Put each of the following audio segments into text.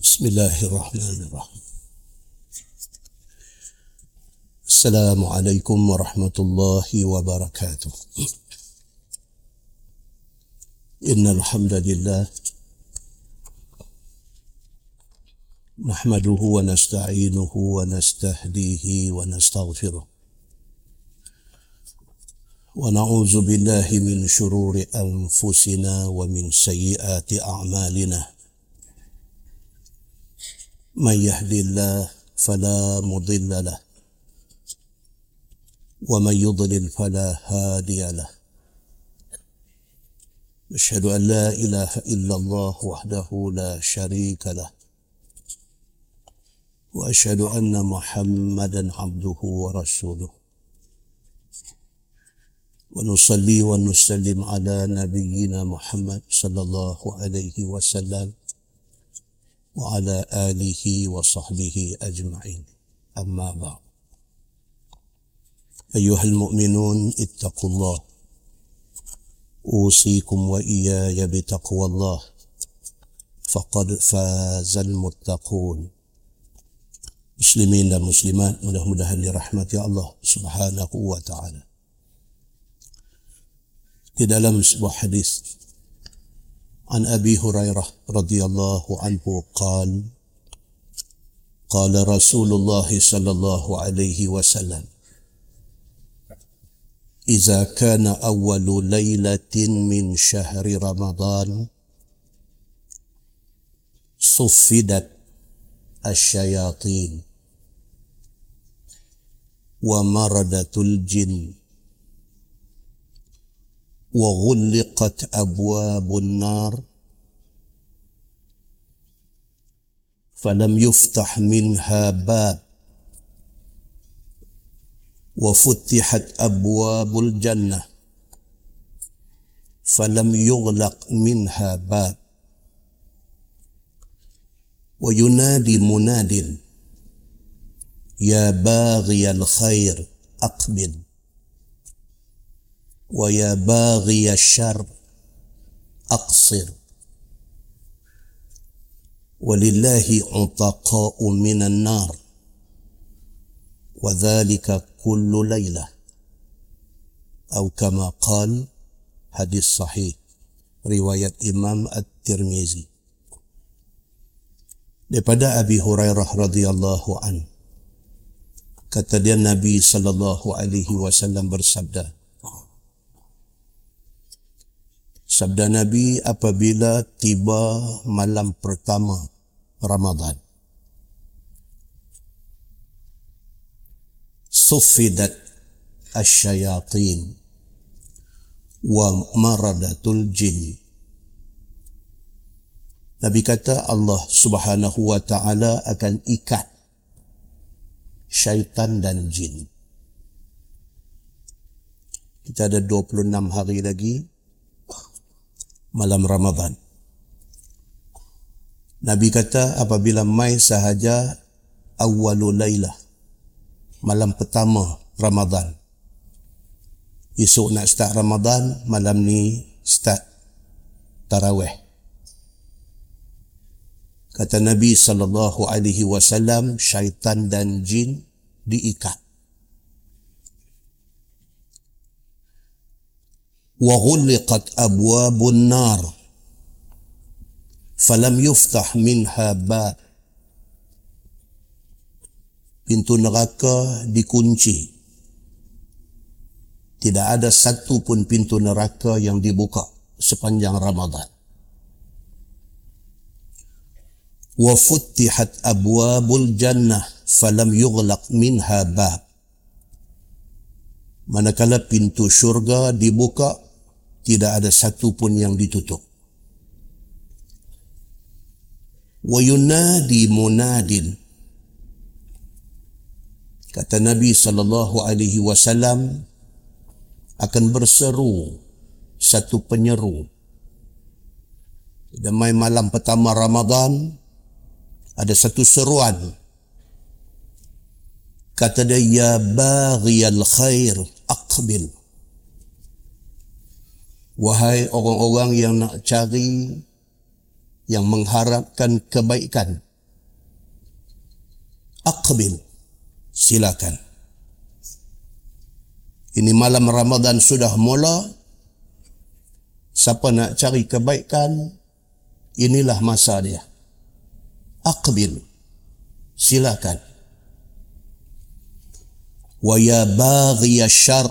بسم الله الرحمن الرحيم. السلام عليكم ورحمة الله وبركاته. إن الحمد لله نحمده ونستعينه ونستهديه ونستغفره. ونعوذ بالله من شرور أنفسنا ومن سيئات أعمالنا. من يهدي الله فلا مضل له ومن يضلل فلا هادي له. أشهد أن لا إله إلا الله وحده لا شريك له وأشهد أن محمدا عبده ورسوله. ونصلي ونسلم على نبينا محمد صلى الله عليه وسلم. وعلى آله وصحبه أجمعين. أما بعد. أيها المؤمنون اتقوا الله. أوصيكم وإياي بتقوى الله. فقد فاز المتقون. مسلمين muslimat mudah-mudahan dirahmati Allah Subhanahu wa taala. Di dalam sebuah hadis عن أبي هريرة رضي الله عنه قال قال رسول الله صلى الله عليه وسلم إذا كان أول ليلة من شهر رمضان صفدت الشياطين ومردت الجن وغلقت أبواب النار. فلم يفتح منها باب. وفتحت أبواب الجنة. فلم يغلق منها باب. وينادي مناد يا باغي الخير أقبل. ويا باغي الشر أقصر ولله عتقاء من النار وذلك كل ليلة أو كما قال حديث صحيح رواية إمام الترمذي daripada Abi Hurairah radhiyallahu an kata dia Nabi sallallahu alaihi wasallam bersabda Sabda Nabi apabila tiba malam pertama Ramadan. Sufidat asyayatin wa maradatul jin. Nabi kata Allah subhanahu wa ta'ala akan ikat syaitan dan jin. Kita ada 26 hari lagi malam Ramadan. Nabi kata apabila mai sahaja awwalu lailah malam pertama Ramadan. Esok nak start Ramadan, malam ni start tarawih. Kata Nabi sallallahu alaihi wasallam syaitan dan jin diikat. وغلقت أبواب النار فلم يفتح منها باب pintu neraka dikunci tidak ada satu pun pintu neraka yang dibuka sepanjang Ramadan wa futtihat abwabul jannah falam yughlaq minha bab manakala pintu syurga dibuka tidak ada satu pun yang ditutup. Wa yunadi munadin. Kata Nabi sallallahu alaihi wasallam akan berseru satu penyeru. Dan mai malam pertama Ramadan ada satu seruan. Kata dia ya baghiyal khair aqbil. Wahai orang-orang yang nak cari yang mengharapkan kebaikan aqbil silakan. Ini malam Ramadan sudah mula. Siapa nak cari kebaikan inilah masa dia. Aqbil silakan. Wa ya baghi syar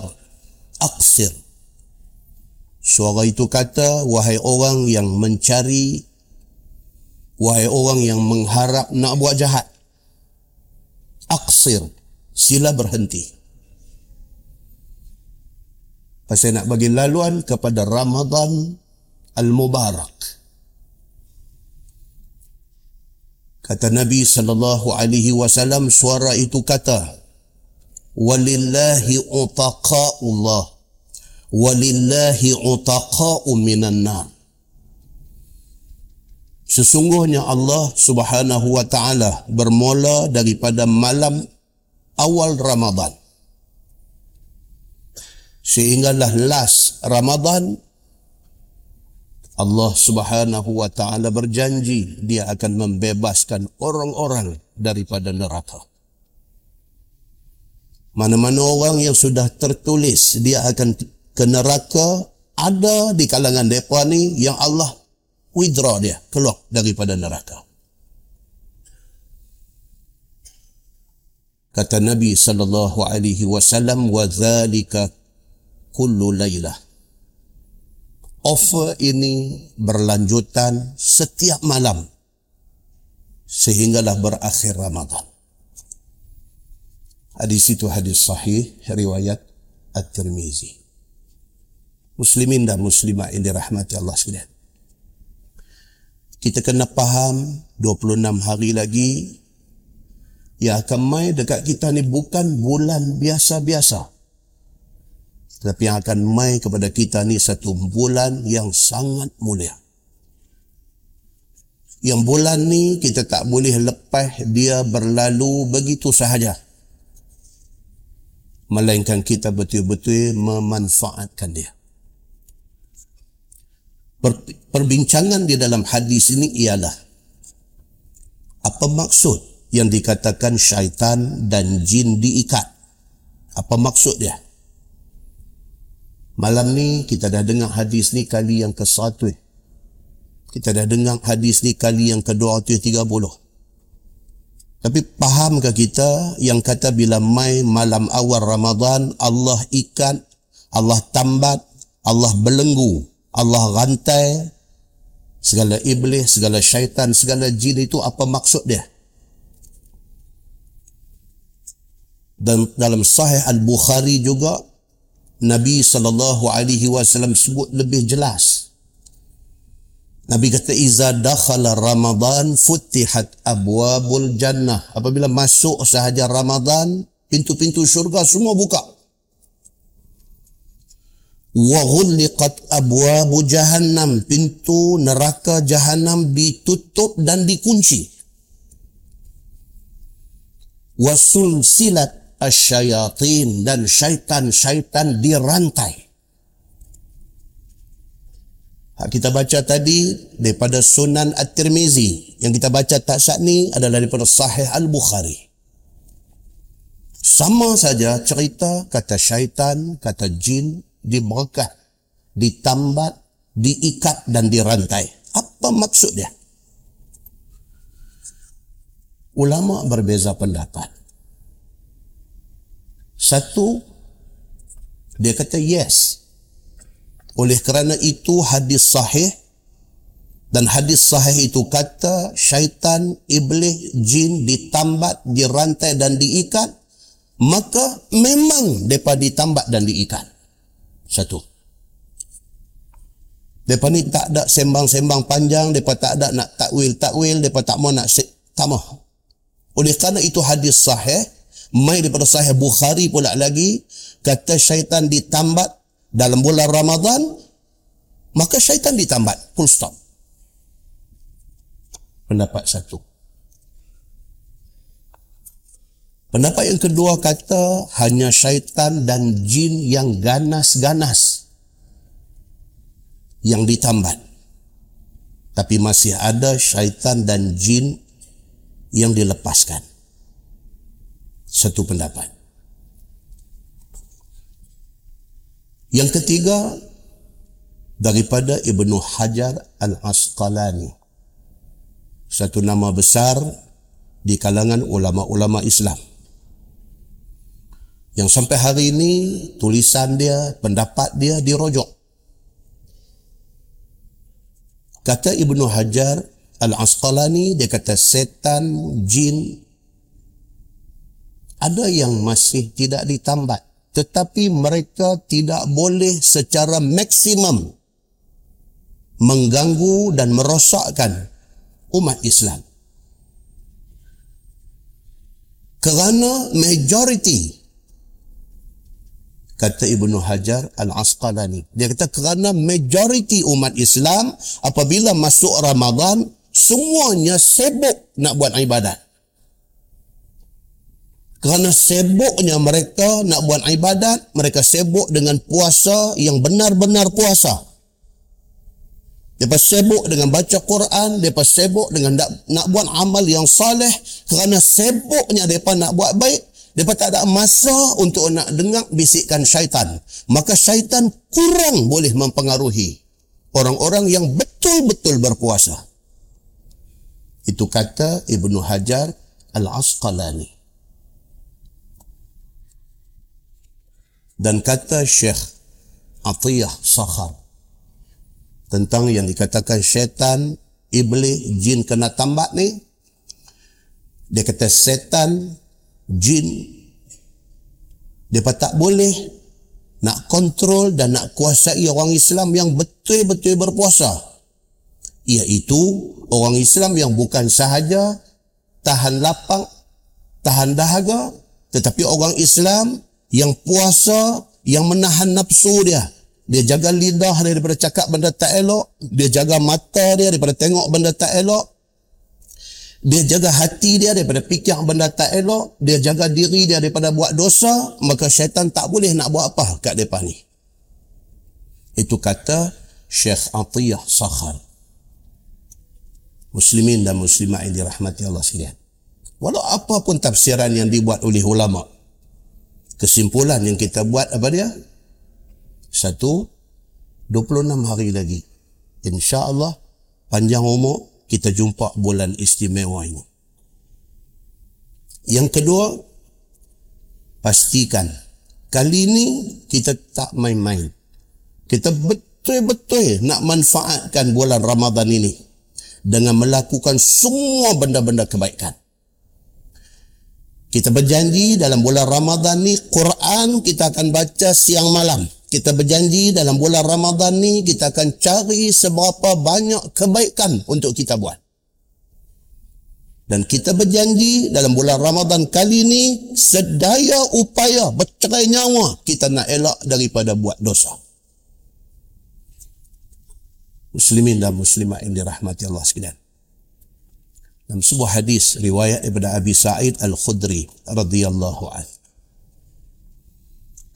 aqsir suara itu kata wahai orang yang mencari wahai orang yang mengharap nak buat jahat aqsir sila berhenti. Pasal nak bagi laluan kepada Ramadan al-Mubarak. Kata Nabi sallallahu alaihi wasallam suara itu kata walillahi utaqa'ullah walillahi utaqa'u minan nar Sesungguhnya Allah Subhanahu wa taala bermula daripada malam awal Ramadan. Sehinggalah last Ramadan Allah Subhanahu wa taala berjanji dia akan membebaskan orang-orang daripada neraka. Mana-mana orang yang sudah tertulis dia akan ke neraka ada di kalangan depa ni yang Allah withdraw dia keluar daripada neraka. Kata Nabi sallallahu alaihi wasallam wa dzalika kullu lailah. Offer ini berlanjutan setiap malam sehinggalah berakhir Ramadan. Hadis itu hadis sahih riwayat At-Tirmizi. Muslimin dan muslimah yang dirahmati Allah sekalian. Kita kena faham 26 hari lagi yang akan mai dekat kita ni bukan bulan biasa-biasa. Tapi yang akan mai kepada kita ni satu bulan yang sangat mulia. Yang bulan ni kita tak boleh lepas dia berlalu begitu sahaja. Melainkan kita betul-betul memanfaatkan dia perbincangan di dalam hadis ini ialah apa maksud yang dikatakan syaitan dan jin diikat? Apa maksud dia? Malam ni kita dah dengar hadis ni kali yang ke satu. Kita dah dengar hadis ni kali yang ke dua tiga puluh. Tapi fahamkah kita yang kata bila mai malam awal Ramadan Allah ikat, Allah tambat, Allah belenggu Allah rantai segala iblis, segala syaitan, segala jin itu apa maksud dia? Dan dalam sahih Al-Bukhari juga Nabi sallallahu alaihi wasallam sebut lebih jelas. Nabi kata iza dakhala Ramadan futihat abwabul jannah. Apabila masuk sahaja Ramadan, pintu-pintu syurga semua buka ghulqat abwabu jahannam pintu neraka jahannam ditutup dan dikunci. sulsilat asyayatin dan syaitan-syaitan dirantai. Kita baca tadi daripada Sunan At-Tirmizi. Yang kita baca tak saat ni adalah daripada Sahih Al-Bukhari. Sama saja cerita kata syaitan, kata jin, diberkah, ditambat, diikat dan dirantai. Apa maksud dia? Ulama berbeza pendapat. Satu, dia kata yes. Oleh kerana itu hadis sahih dan hadis sahih itu kata syaitan, iblis, jin ditambat, dirantai dan diikat, maka memang mereka ditambat dan diikat. Satu. Mereka ni tak ada sembang-sembang panjang. Mereka tak ada nak takwil-takwil. Mereka tak mau nak tamah. Oleh kerana itu hadis sahih. Mai daripada sahih Bukhari pula lagi. Kata syaitan ditambat dalam bulan Ramadan. Maka syaitan ditambat. Full stop. Pendapat satu. Pendapat yang kedua kata hanya syaitan dan jin yang ganas-ganas yang ditambat. Tapi masih ada syaitan dan jin yang dilepaskan. satu pendapat. Yang ketiga daripada Ibnu Hajar Al-Asqalani. Satu nama besar di kalangan ulama-ulama Islam. Yang sampai hari ini tulisan dia, pendapat dia dirojok. Kata Ibnu Hajar Al-Asqalani dia kata setan, jin ada yang masih tidak ditambat tetapi mereka tidak boleh secara maksimum mengganggu dan merosakkan umat Islam. Kerana majority kata Ibnu Hajar Al-Asqalani. Dia kata kerana majority umat Islam apabila masuk Ramadan semuanya sibuk nak buat ibadat. Kerana sibuknya mereka nak buat ibadat, mereka sibuk dengan puasa yang benar-benar puasa. Mereka sibuk dengan baca Quran, mereka sibuk dengan nak, nak buat amal yang saleh. Kerana sibuknya mereka nak buat baik, mereka tak ada masa untuk nak dengar bisikan syaitan. Maka syaitan kurang boleh mempengaruhi orang-orang yang betul-betul berpuasa. Itu kata Ibnu Hajar Al-Asqalani. dan kata Syekh Atiyah Sakhar tentang yang dikatakan syaitan, iblis, jin kena tambat ni dia kata setan, jin dia tak boleh nak kontrol dan nak kuasai orang Islam yang betul-betul berpuasa iaitu orang Islam yang bukan sahaja tahan lapang, tahan dahaga tetapi orang Islam yang puasa, yang menahan nafsu dia. Dia jaga lidah daripada cakap benda tak elok. Dia jaga mata dia daripada tengok benda tak elok. Dia jaga hati dia daripada fikir benda tak elok. Dia jaga diri dia daripada buat dosa. Maka syaitan tak boleh nak buat apa kat mereka ni. Itu kata Syekh Atiyah Sakhar. Muslimin dan muslimah yang dirahmati Allah sekalian. Walau apa pun tafsiran yang dibuat oleh ulama' kesimpulan yang kita buat apa dia? Satu, 26 hari lagi. Insya Allah panjang umur, kita jumpa bulan istimewa ini. Yang kedua, pastikan kali ini kita tak main-main. Kita betul-betul nak manfaatkan bulan Ramadan ini dengan melakukan semua benda-benda kebaikan. Kita berjanji dalam bulan Ramadan ni Quran kita akan baca siang malam. Kita berjanji dalam bulan Ramadan ni kita akan cari seberapa banyak kebaikan untuk kita buat. Dan kita berjanji dalam bulan Ramadan kali ni sedaya upaya bercerai nyawa kita nak elak daripada buat dosa. Muslimin dan muslimat yang dirahmati Allah sekalian dalam sebuah hadis riwayat daripada Abi Sa'id Al-Khudri radhiyallahu an.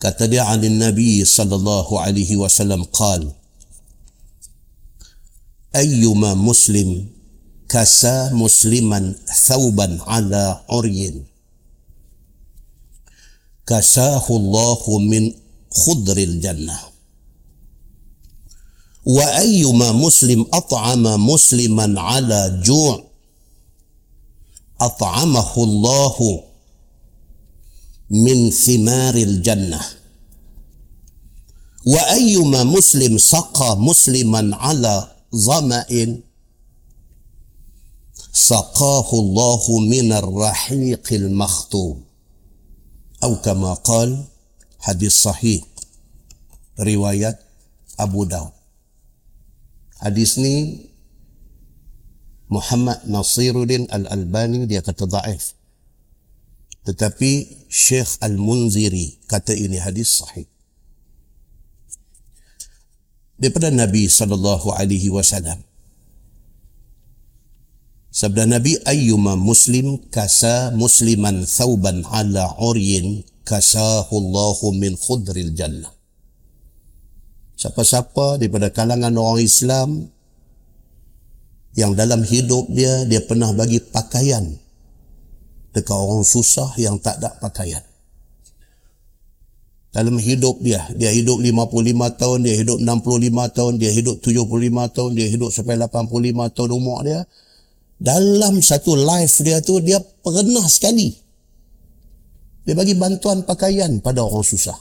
Kata dia an Nabi sallallahu alaihi wasallam qal Ayyuma muslim kasa musliman thawban ala uryin kasahu Allahu min khudril jannah wa ayyuma muslim at'ama musliman ala ju' at'amahu Allah min thimaril jannah wa ayyuma muslim saqa musliman ala zama'in saqahu Allah min ar-rahiqil makhtum atau kama qal hadis sahih riwayat Abu Daud hadis ni Muhammad Nasiruddin Al-Albani dia kata daif. Tetapi Syekh Al-Munziri kata ini hadis sahih. Daripada Nabi sallallahu alaihi wasallam. Sabda Nabi ayyuma muslim kasa musliman thawban ala uryin kasahu Allahu min khudril jannah. Siapa-siapa daripada kalangan orang Islam yang dalam hidup dia dia pernah bagi pakaian dekat orang susah yang tak ada pakaian. Dalam hidup dia, dia hidup 55 tahun, dia hidup 65 tahun, dia hidup 75 tahun, dia hidup sampai 85 tahun umur dia. Dalam satu life dia tu, dia pernah sekali. Dia bagi bantuan pakaian pada orang susah.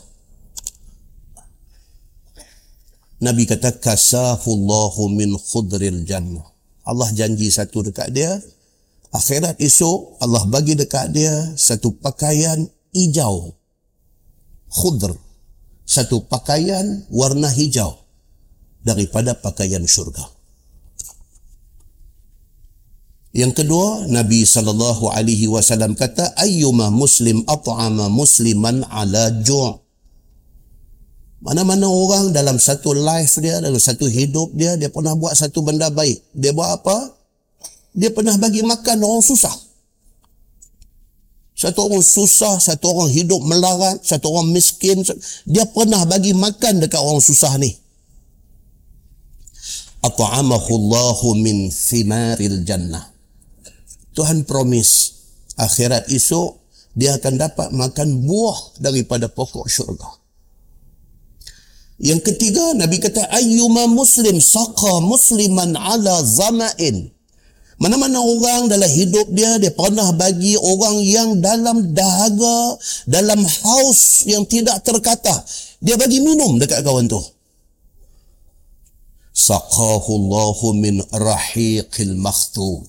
Nabi kata, Kasahullahu min khudril jannah. Allah janji satu dekat dia, akhirat esok Allah bagi dekat dia satu pakaian hijau. Khudr. Satu pakaian warna hijau daripada pakaian syurga. Yang kedua Nabi sallallahu alaihi wasallam kata ayyuma muslim at'ama musliman ala ju' mana-mana orang dalam satu life dia dalam satu hidup dia dia pernah buat satu benda baik. Dia buat apa dia pernah bagi makan orang susah. Satu orang susah, satu orang hidup melarat, satu orang miskin, dia pernah bagi makan dekat orang susah ni. At'amahu Allahu min thimaril jannah. Tuhan promise akhirat esok dia akan dapat makan buah daripada pokok syurga. Yang ketiga Nabi kata ayyuma muslim saqa musliman ala zama'in mana-mana orang dalam hidup dia, dia pernah bagi orang yang dalam dahaga, dalam haus yang tidak terkata. Dia bagi minum dekat kawan tu. Saqahullahu min rahiqil makhtum.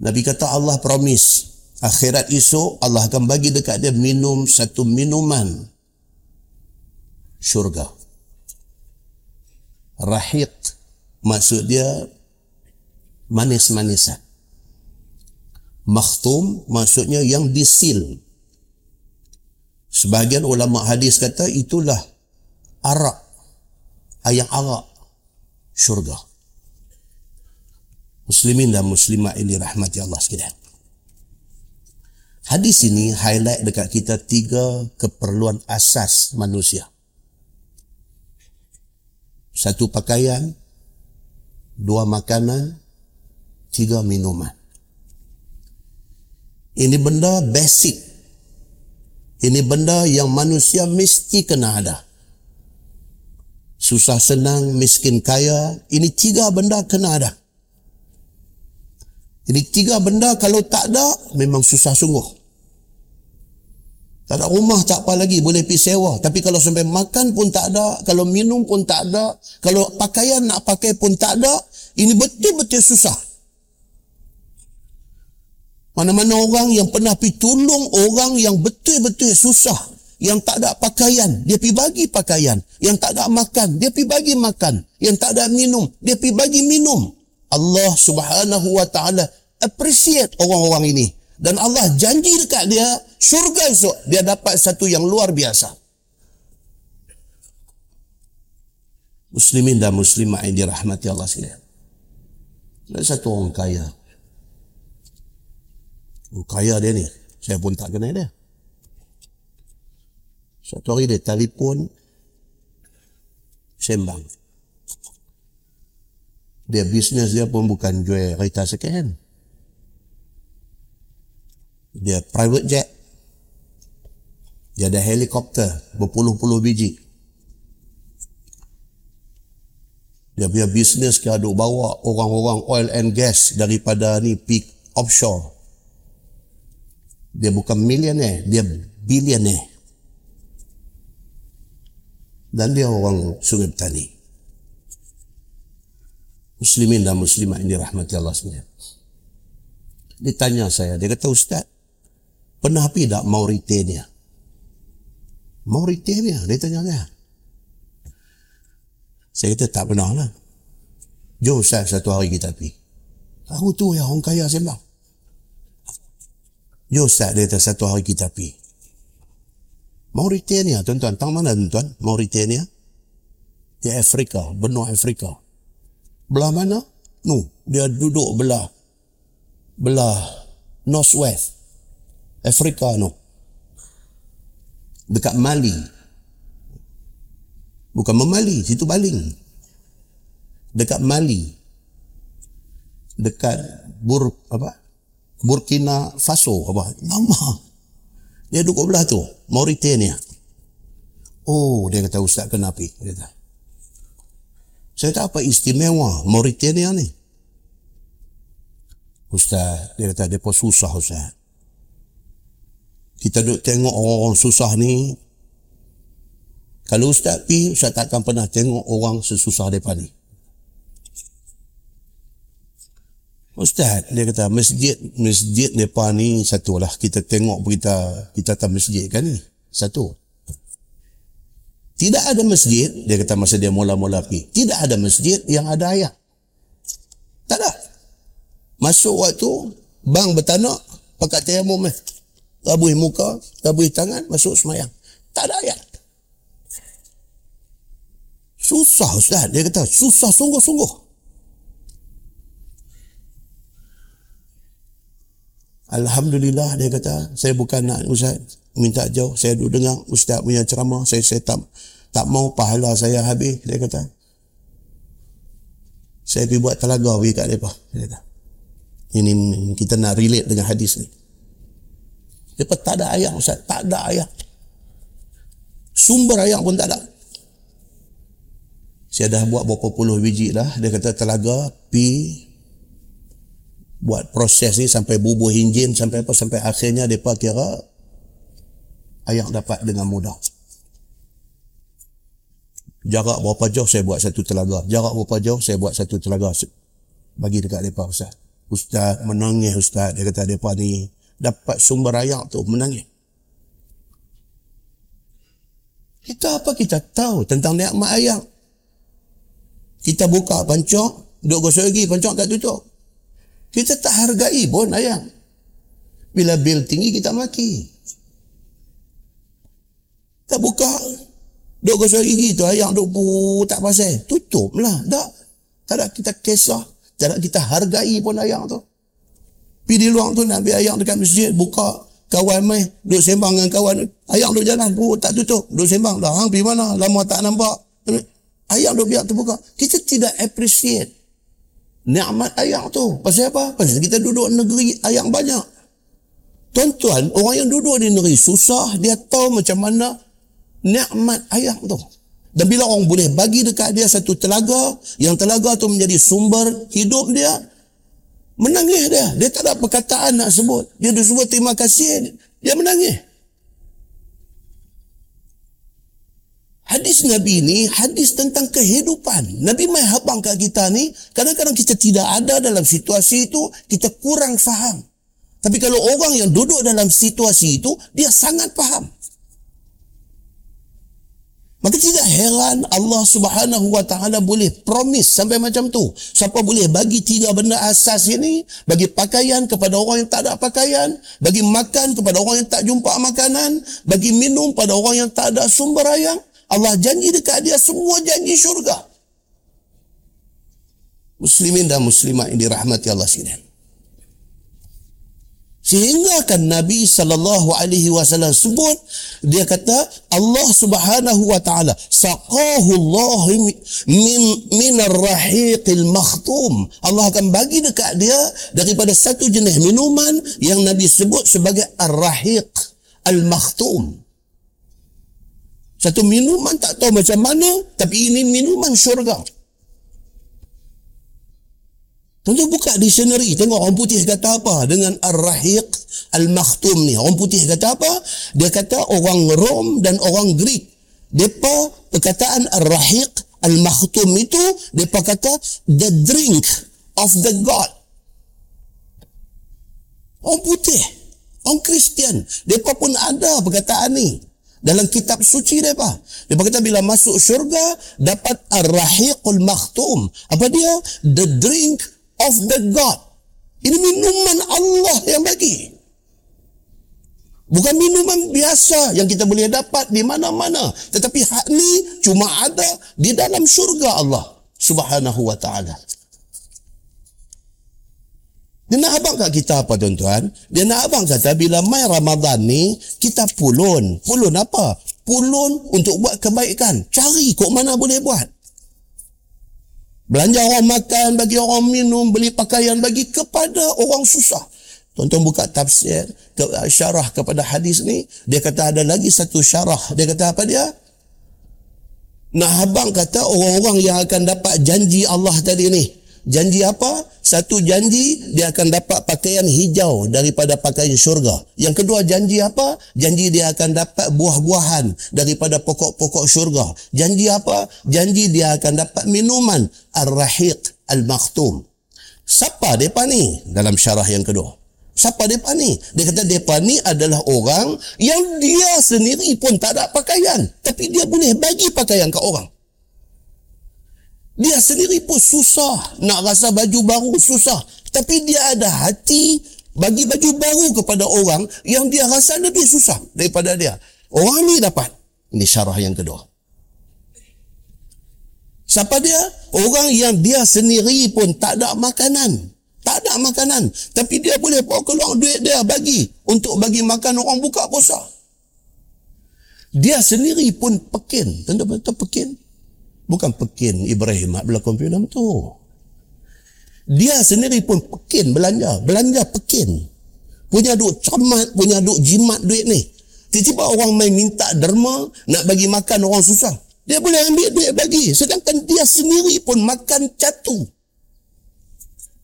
Nabi kata Allah promise. Akhirat esok Allah akan bagi dekat dia minum satu minuman. Syurga. Rahiq. Maksud dia manis-manisan. Makhtum maksudnya yang disil. Sebahagian ulama hadis kata itulah arak. Ayam arak syurga. Muslimin dan muslimat ini rahmati Allah sekalian. Hadis ini highlight dekat kita tiga keperluan asas manusia. Satu pakaian, dua makanan, tiga minuman. Ini benda basic. Ini benda yang manusia mesti kena ada. Susah senang, miskin kaya, ini tiga benda kena ada. Ini tiga benda kalau tak ada, memang susah sungguh. Tak ada rumah tak apa lagi, boleh pergi sewa. Tapi kalau sampai makan pun tak ada, kalau minum pun tak ada, kalau pakaian nak pakai pun tak ada, ini betul-betul susah. Mana-mana orang yang pernah pergi tolong orang yang betul-betul susah. Yang tak ada pakaian, dia pergi bagi pakaian. Yang tak ada makan, dia pergi bagi makan. Yang tak ada minum, dia pergi bagi minum. Allah subhanahu wa ta'ala appreciate orang-orang ini. Dan Allah janji dekat dia, syurga esok, dia dapat satu yang luar biasa. Muslimin dan muslimah yang dirahmati Allah sekalian. Ada satu orang kaya, Oh, kaya dia ni. Saya pun tak kenal dia. Satu hari dia telefon sembang. Dia bisnes dia pun bukan jual kereta second Dia private jet. Dia ada helikopter berpuluh-puluh biji. Dia punya bisnes ke aduk bawa orang-orang oil and gas daripada ni peak offshore dia bukan millionaire, dia billionaire. Dan dia orang sungai petani. Muslimin dan muslimah ini rahmati Allah sekalian. Dia tanya saya, dia kata Ustaz, pernah pergi tak Mauritania? Mauritania, dia tanya saya. Saya kata tak pernah lah. Jom Ustaz satu hari kita pergi. Aku tu yang orang kaya sembang. Yo Ustaz, dia kata satu hari kita pergi. Mauritania, tuan-tuan. Tang mana tuan-tuan? Mauritania. Di Afrika, benua Afrika. Belah mana? Nu, dia duduk belah belah northwest Afrika nu. Dekat Mali. Bukan memali, situ baling. Dekat Mali. Dekat Bur apa? Burkina Faso apa? Lama. Dia duduk belah tu, Mauritania. Oh, dia kata ustaz kenapa? Dia kata. Saya tak apa istimewa Mauritania ni. Ustaz, dia kata pun susah ustaz. Kita duduk tengok orang-orang susah ni. Kalau ustaz pi, ustaz takkan pernah tengok orang sesusah depan ni. Ustaz, dia kata masjid masjid depa ni satu lah kita tengok berita kita tak masjid kan ni. Satu. Tidak ada masjid, dia kata masa dia mula-mula pergi. Tidak ada masjid yang ada ayat. Tak ada. Masuk waktu, bang bertanak, pakai tayamum eh. Rabuih muka, rabuih tangan, masuk semayang. Tak ada ayat. Susah Ustaz. Dia kata, susah sungguh-sungguh. Alhamdulillah dia kata, saya bukan nak Ustaz minta jauh. Saya duduk dengar Ustaz punya ceramah. Saya, saya tak, tak mau pahala saya habis. Dia kata, saya pergi buat telaga pergi kat mereka. Dia kata, ini kita nak relate dengan hadis ni. Dia tak ada ayat Ustaz. Tak ada ayat. Sumber ayat pun tak ada. Saya dah buat berapa puluh biji dah. Dia kata telaga, pi buat proses ni sampai bubuh enjin sampai apa sampai akhirnya depa kira ayam dapat dengan mudah. Jarak berapa jauh saya buat satu telaga. Jarak berapa jauh saya buat satu telaga. Bagi dekat depa ustaz. Ustaz menangis ustaz dia kata depa ni dapat sumber air tu menangis. Kita apa kita tahu tentang nikmat ayam? Kita buka pancok, duk gosok lagi pancok kat tutup. Kita tak hargai pun ayam. Bila bil tinggi kita maki. Tak buka. Duk gosok gigi tu ayam duk pu tak pasal. Tutup lah. Tak. Tak ada kita kisah. Tak ada kita hargai pun ayam tu. Pergi di luar tu nak ambil ayam dekat masjid. Buka. Kawan mai. Duk sembang dengan kawan. Ayam duk jalan. Pu tak tutup. Duk sembang. Dah hang pergi mana? Lama tak nampak. Ayam duk biar terbuka. Kita tidak appreciate nikmat ayam tu. Pasal apa? Pasal kita duduk negeri ayam banyak. Tuan-tuan, orang yang duduk di negeri susah, dia tahu macam mana nikmat ayam tu. Dan bila orang boleh bagi dekat dia satu telaga, yang telaga tu menjadi sumber hidup dia, menangis dia. Dia tak ada perkataan nak sebut. Dia sebut terima kasih, dia menangis. Hadis Nabi ni hadis tentang kehidupan. Nabi mai habang kat kita ni, kadang-kadang kita tidak ada dalam situasi itu, kita kurang faham. Tapi kalau orang yang duduk dalam situasi itu, dia sangat faham. Maka tidak heran Allah subhanahu wa ta'ala boleh promise sampai macam tu. Siapa boleh bagi tiga benda asas ini, bagi pakaian kepada orang yang tak ada pakaian, bagi makan kepada orang yang tak jumpa makanan, bagi minum pada orang yang tak ada sumber air, Allah janji dekat dia semua janji syurga. Muslimin dan muslimat yang dirahmati Allah sekalian. Sehingga kan Nabi sallallahu alaihi wasallam sebut dia kata Allah Subhanahu wa taala saqahu Allah min min ar-rahiqil makhtum. Allah akan bagi dekat dia daripada satu jenis minuman yang Nabi sebut sebagai ar-rahiq al-makhtum. Satu minuman tak tahu macam mana, tapi ini minuman syurga. Tentu buka dictionary, tengok orang putih kata apa dengan Ar-Rahiq Al-Makhtum ni. Orang putih kata apa? Dia kata orang Rom dan orang Greek. Depa perkataan Ar-Rahiq Al-Makhtum itu, depa kata the drink of the God. Orang putih, orang Kristian, depa pun ada perkataan ni dalam kitab suci mereka. Dia kata bila masuk syurga dapat ar-rahiqul makhtum. Apa dia? The drink of the God. Ini minuman Allah yang bagi. Bukan minuman biasa yang kita boleh dapat di mana-mana. Tetapi hak ni cuma ada di dalam syurga Allah subhanahu wa ta'ala. Dia nak abang kat kita apa tuan-tuan? Dia nak abang kata bila mai Ramadan ni, kita pulun. Pulun apa? Pulun untuk buat kebaikan. Cari kok mana boleh buat. Belanja orang makan, bagi orang minum, beli pakaian, bagi kepada orang susah. Tonton buka tafsir, ke, syarah kepada hadis ni. Dia kata ada lagi satu syarah. Dia kata apa dia? Nah abang kata orang-orang yang akan dapat janji Allah tadi ni. Janji apa? Satu janji dia akan dapat pakaian hijau daripada pakaian syurga. Yang kedua janji apa? Janji dia akan dapat buah-buahan daripada pokok-pokok syurga. Janji apa? Janji dia akan dapat minuman ar-rahiq al-makhtum. Siapa mereka ni dalam syarah yang kedua? Siapa mereka ni? Dia kata mereka ni adalah orang yang dia sendiri pun tak ada pakaian. Tapi dia boleh bagi pakaian ke orang. Dia sendiri pun susah nak rasa baju baru susah. Tapi dia ada hati bagi baju baru kepada orang yang dia rasa lebih susah daripada dia. Orang ni dapat. Ini syarah yang kedua. Siapa dia? Orang yang dia sendiri pun tak ada makanan. Tak ada makanan. Tapi dia boleh bawa keluar duit dia bagi. Untuk bagi makan orang buka puasa. Dia sendiri pun pekin. Tentu betul pekin. Bukan pekin Ibrahim berlakon filem tu. Dia sendiri pun pekin belanja. Belanja pekin. Punya duit camat, punya duit jimat duit ni. Tiba-tiba orang main minta derma nak bagi makan orang susah. Dia boleh ambil duit bagi. Sedangkan dia sendiri pun makan catu.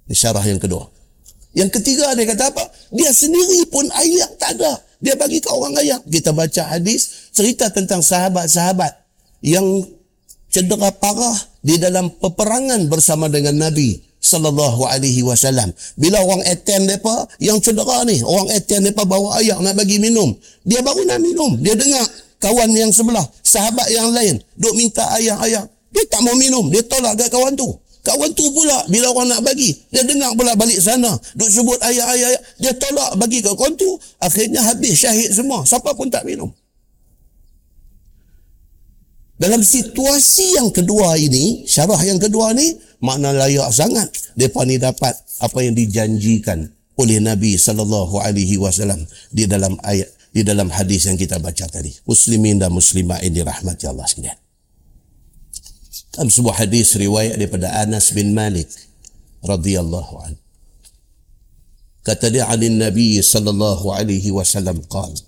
Ini syarah yang kedua. Yang ketiga dia kata apa? Dia sendiri pun ayak tak ada. Dia bagi ke orang ayak. Kita baca hadis cerita tentang sahabat-sahabat yang cedera parah di dalam peperangan bersama dengan Nabi sallallahu alaihi wasallam. Bila orang attend depa yang cedera ni, orang attend depa bawa ayak nak bagi minum. Dia baru nak minum. Dia dengar kawan yang sebelah, sahabat yang lain duk minta ayak-ayak. Dia tak mau minum. Dia tolak kat kawan tu. Kawan tu pula bila orang nak bagi, dia dengar pula balik sana. Duk sebut ayat-ayat, dia tolak bagi ke kawan tu. Akhirnya habis syahid semua. Siapa pun tak minum. Dalam situasi yang kedua ini, syarah yang kedua ni, makna layak sangat. Mereka ni dapat apa yang dijanjikan oleh Nabi sallallahu alaihi wasallam di dalam ayat di dalam hadis yang kita baca tadi. Muslimin dan muslimah ini rahmati Allah sekalian. Dalam sebuah hadis riwayat daripada Anas bin Malik radhiyallahu anhu. Kata dia alin Nabi sallallahu alaihi wasallam qala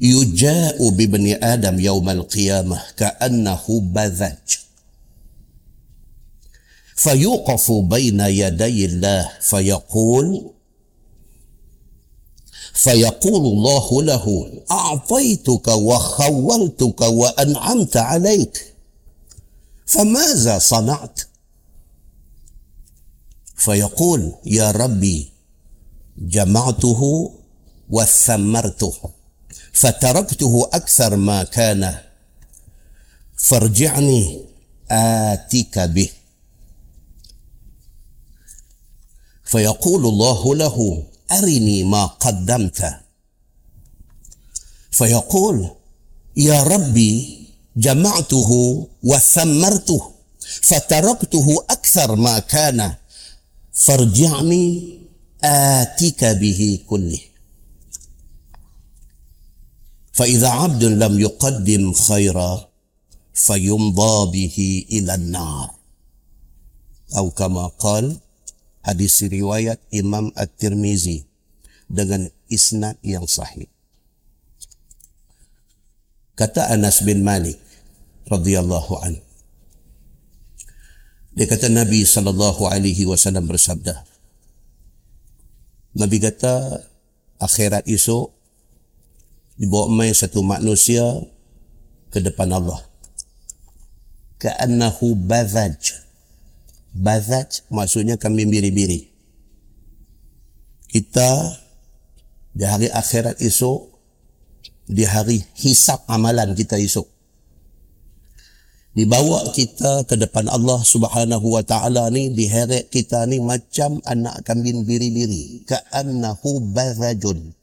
يجاء بابن آدم يوم القيامة كأنه بذج. فيوقف بين يدي الله فيقول فيقول الله له أعطيتك وخولتك وأنعمت عليك فماذا صنعت؟ فيقول يا ربي جمعته وثمرته فتركته أكثر ما كان. فارجعني اتيك به. فيقول الله له أرني ما قدمت. فيقول يا ربي جمعته وثمرته فتركته أكثر ما كان. فارجعني آتيك به كله. فإذا عبد لم يقدم خيرا فيمضى به إلى النار أو كما قال hadis riwayat Imam At-Tirmizi dengan isnad yang sahih. Kata Anas bin Malik radhiyallahu an. Dia kata Nabi sallallahu alaihi wasallam bersabda. Nabi kata akhirat esok dibawa mai satu manusia ke depan Allah. Ka'annahu bazaj. Bazaj maksudnya kambing biri-biri. Kita di hari akhirat esok di hari hisap amalan kita esok. Dibawa kita ke depan Allah subhanahu wa ta'ala ni, diheret kita ni macam anak kambing biri-biri. Ka'annahu barajun.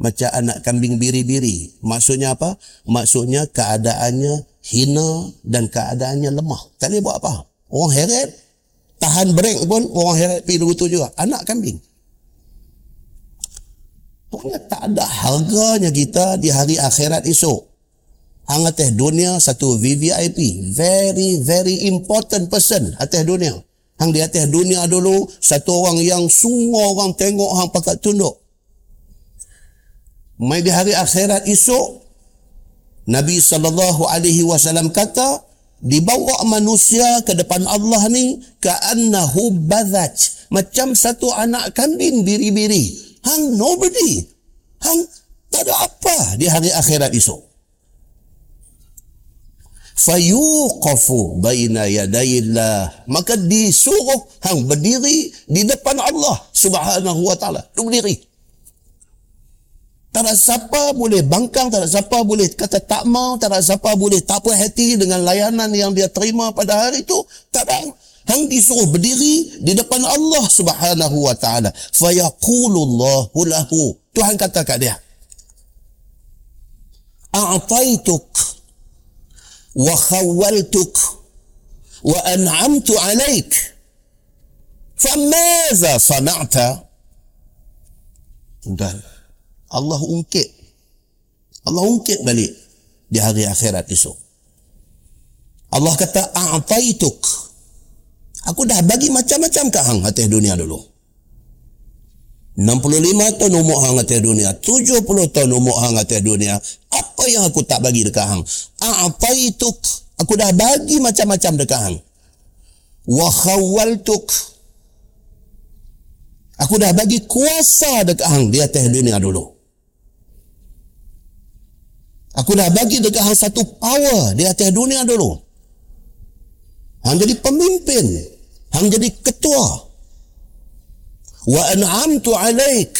Macam anak kambing biri-biri. Maksudnya apa? Maksudnya keadaannya hina dan keadaannya lemah. Tak boleh buat apa. Orang heret, tahan break pun orang heret pergi begitu juga. Anak kambing. Pokoknya tak ada harganya kita di hari akhirat esok. Hang atas dunia satu VVIP. Very, very important person atas dunia. Hang di atas dunia dulu, satu orang yang semua orang tengok hang pakat tunduk. Mai di hari akhirat esok, Nabi sallallahu alaihi wasallam kata, dibawa manusia ke depan Allah ni ka'annahu badhaj macam satu anak kambing biri-biri. Hang nobody. Hang tak ada apa di hari akhirat esok. Fayuqafu baina yadayillah maka disuruh hang berdiri di depan Allah subhanahu wa taala. Berdiri tak ada siapa boleh bangkang, tak ada siapa boleh kata tak mau, tak ada siapa boleh tak puas hati dengan layanan yang dia terima pada hari itu. Tak ada. Hang disuruh berdiri di depan Allah subhanahu wa ta'ala. Fayaqulullahu lahu. Tuhan kata kat dia. A'taituk wa khawaltuk wa an'amtu alaik famaza sana'ta dan Allah ungkit. Allah ungkit balik di hari akhirat esok. Allah kata a'taituk. Aku dah bagi macam-macam ke hang atas dunia dulu. 65 tahun umur hang atas dunia 70 tahun umur hang atas dunia. Apa yang aku tak bagi dekat hang? A'taituk. Aku dah bagi macam-macam dekat hang. Wa khawaltuk aku dah bagi kuasa dekat hang di atas dunia dulu aku dah bagi dekat hang satu power di atas dunia dulu. Hang jadi pemimpin. Hang jadi ketua. Wa an'amtu alaik.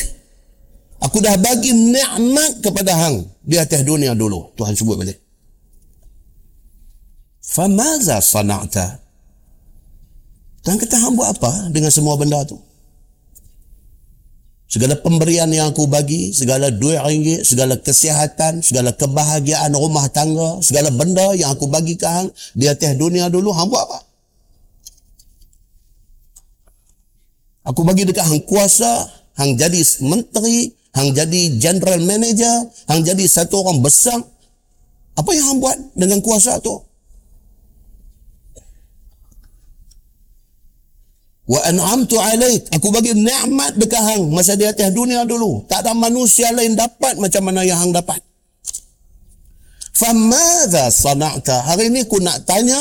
Aku dah bagi nikmat kepada hang di atas dunia dulu. Tuhan sebut balik. Famaza sana'ta? Tuhan kata hang buat apa dengan semua benda tu segala pemberian yang aku bagi segala duit ringgit segala kesihatan segala kebahagiaan rumah tangga segala benda yang aku bagi ke hang di atas dunia dulu hang buat apa Aku bagi dekat hang kuasa, hang jadi menteri, hang jadi general manager, hang jadi satu orang besar. Apa yang hang buat dengan kuasa tu? Wa an'amtu alaik. Aku bagi nikmat dekat hang masa di atas dunia dulu. Tak ada manusia lain dapat macam mana yang hang dapat. Famadha sana'ta? Hari ini aku nak tanya,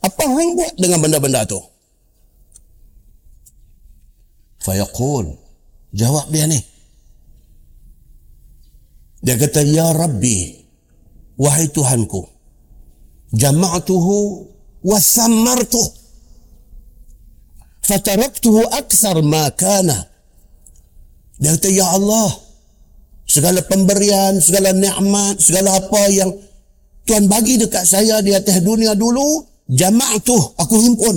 apa hang buat dengan benda-benda tu? Fayaqul. Jawab dia ni. Dia kata, Ya Rabbi, wahai Tuhanku, jama'tuhu wa samartuh. Fataraktuhu aksar ma kana. Dia kata, Ya Allah, segala pemberian, segala nikmat, segala apa yang Tuhan bagi dekat saya di atas dunia dulu, jama'tuh, aku himpun.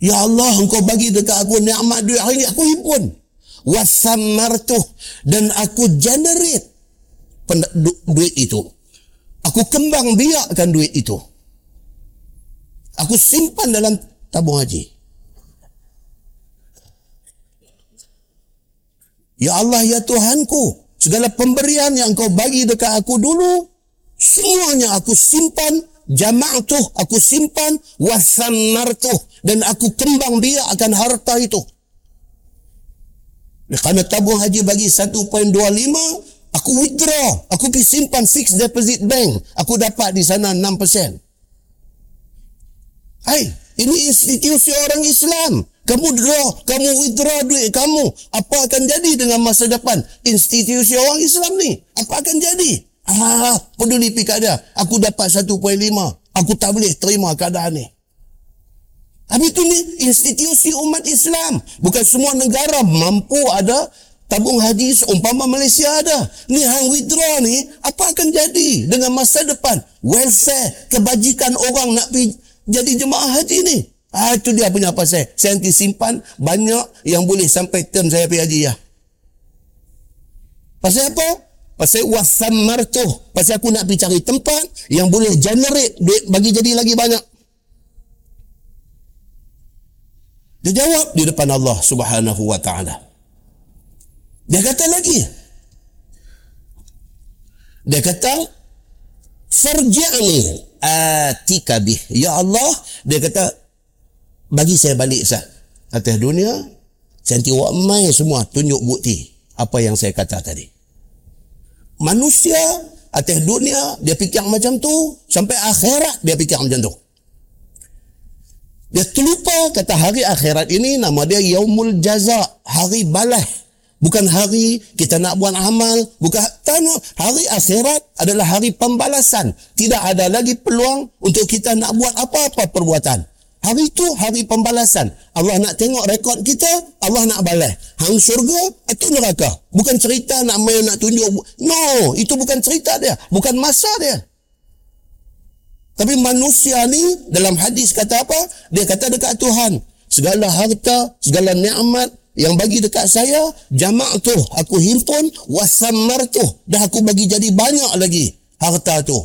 Ya Allah, engkau bagi dekat aku nikmat duit hari ini, aku himpun. Wasamartuh. Dan aku generate duit itu. Aku kembang biarkan duit itu. Aku simpan dalam tabung haji. Ya Allah, ya Tuhanku. Segala pemberian yang kau bagi dekat aku dulu, semuanya aku simpan jama'tuh aku simpan wasamartuh dan aku kembang biakkan harta itu kerana tabung haji bagi 1.25 aku withdraw aku pergi simpan fixed deposit bank aku dapat di sana 6% hai ini institusi orang Islam kamu draw kamu withdraw duit kamu apa akan jadi dengan masa depan institusi orang Islam ni apa akan jadi Ah, peduli pikat dia. Aku dapat 1.5. Aku tak boleh terima keadaan ni. Tapi itu ni institusi umat Islam. Bukan semua negara mampu ada tabung haji seumpama Malaysia ada. Ni hang withdraw ni, apa akan jadi dengan masa depan? Welfare, kebajikan orang nak pergi jadi jemaah haji ni. Ah, itu dia punya apa saya. Saya nanti simpan banyak yang boleh sampai term saya pergi haji ya. Pasal apa? Pasal wasamartuh. Pasal aku nak pergi cari tempat yang boleh generate duit bagi jadi lagi banyak. Dia jawab di depan Allah subhanahu wa ta'ala. Dia kata lagi. Dia kata, farji'ni atika bih. Ya Allah dia kata bagi saya balik sah atas dunia saya nanti buat mai semua tunjuk bukti apa yang saya kata tadi. Manusia atas dunia dia fikir macam tu sampai akhirat dia fikir macam tu. Dia terlupa kata hari akhirat ini nama dia yaumul jaza hari balas Bukan hari kita nak buat amal. Bukan tanu, hari akhirat adalah hari pembalasan. Tidak ada lagi peluang untuk kita nak buat apa-apa perbuatan. Hari itu hari pembalasan. Allah nak tengok rekod kita, Allah nak balas. Hang syurga atau neraka. Bukan cerita nak main nak tunjuk. No, itu bukan cerita dia. Bukan masa dia. Tapi manusia ni dalam hadis kata apa? Dia kata dekat Tuhan. Segala harta, segala nikmat, yang bagi dekat saya jamak tu aku himpun wasamar tu dah aku bagi jadi banyak lagi harta tu.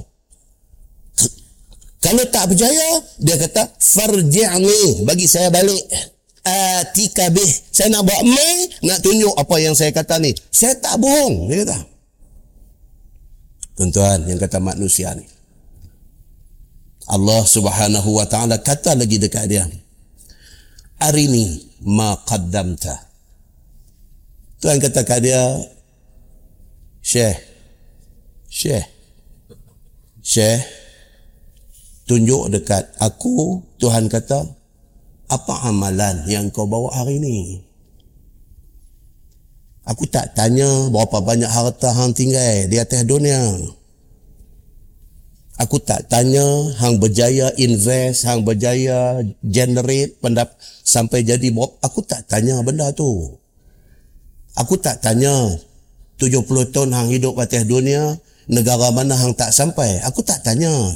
Kalau tak berjaya dia kata farji'ni bagi saya balik. Atika bih. Saya nak buat mai nak tunjuk apa yang saya kata ni. Saya tak bohong dia kata. Tuan-tuan yang kata manusia ni. Allah subhanahu wa ta'ala kata lagi dekat dia arini ma qaddamta. Tuhan kata kat dia Syekh Syekh Syekh tunjuk dekat aku Tuhan kata apa amalan yang kau bawa hari ini aku tak tanya berapa banyak harta hang tinggal di atas dunia Aku tak tanya hang berjaya invest, hang berjaya generate pendap sampai jadi bob. Aku tak tanya benda tu. Aku tak tanya 70 tahun hang hidup atas dunia, negara mana hang tak sampai. Aku tak tanya.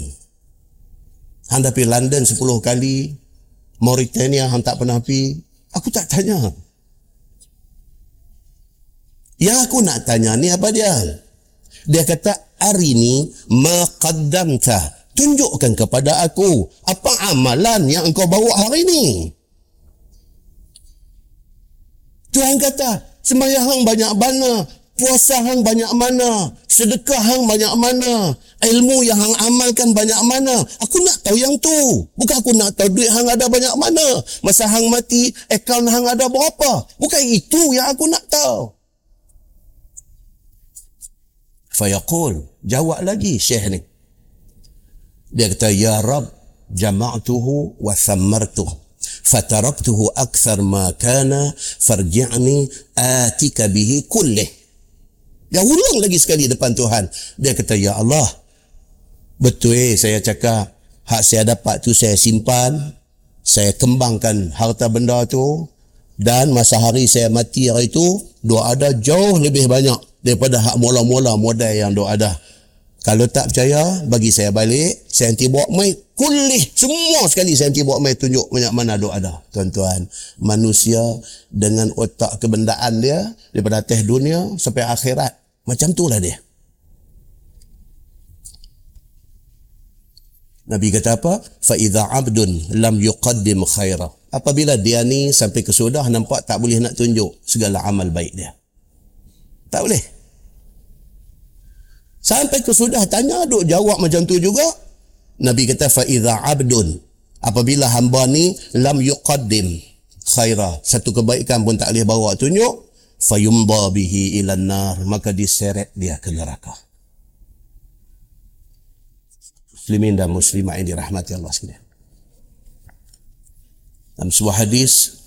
Hang dah pergi London 10 kali, Mauritania hang tak pernah pergi. Aku tak tanya. Yang aku nak tanya ni apa dia? Dia kata, hari ini maqaddamta tunjukkan kepada aku apa amalan yang engkau bawa hari ini Tuhan kata sembahyang hang banyak mana puasa hang banyak mana sedekah hang banyak mana ilmu yang hang amalkan banyak mana. Aku nak tahu yang tu. Bukan aku nak tahu duit hang ada banyak mana. Masa hang mati akaun hang ada berapa. Bukan itu yang aku nak tahu Fayaqul. Jawab lagi syekh ni. Dia kata, Ya Rab, jama'tuhu wa thammartuh. Fataraktuhu akthar ma kana farji'ni atika bihi kullih. Dia ulang lagi sekali depan Tuhan. Dia kata, Ya Allah, betul eh saya cakap, hak saya dapat tu saya simpan, saya kembangkan harta benda tu, dan masa hari saya mati hari itu, doa ada jauh lebih banyak daripada hak mula-mula modal yang dok ada. Kalau tak percaya, bagi saya balik, saya nanti bawa mai kulih semua sekali saya nanti bawa mai tunjuk banyak mana dok ada. Tuan-tuan, manusia dengan otak kebendaan dia daripada atas dunia sampai akhirat. Macam itulah dia. Nabi kata apa? Fa 'abdun lam yuqaddim khaira. Apabila dia ni sampai kesudah nampak tak boleh nak tunjuk segala amal baik dia. Tak boleh. Sampai ke sudah tanya duk jawab macam tu juga. Nabi kata fa idza abdun apabila hamba ni lam yuqaddim khaira satu kebaikan pun tak boleh bawa tunjuk fayumba bihi ila nar maka diseret dia ke neraka. Muslimin dan muslimah yang dirahmati Allah sekalian. Dalam sebuah hadis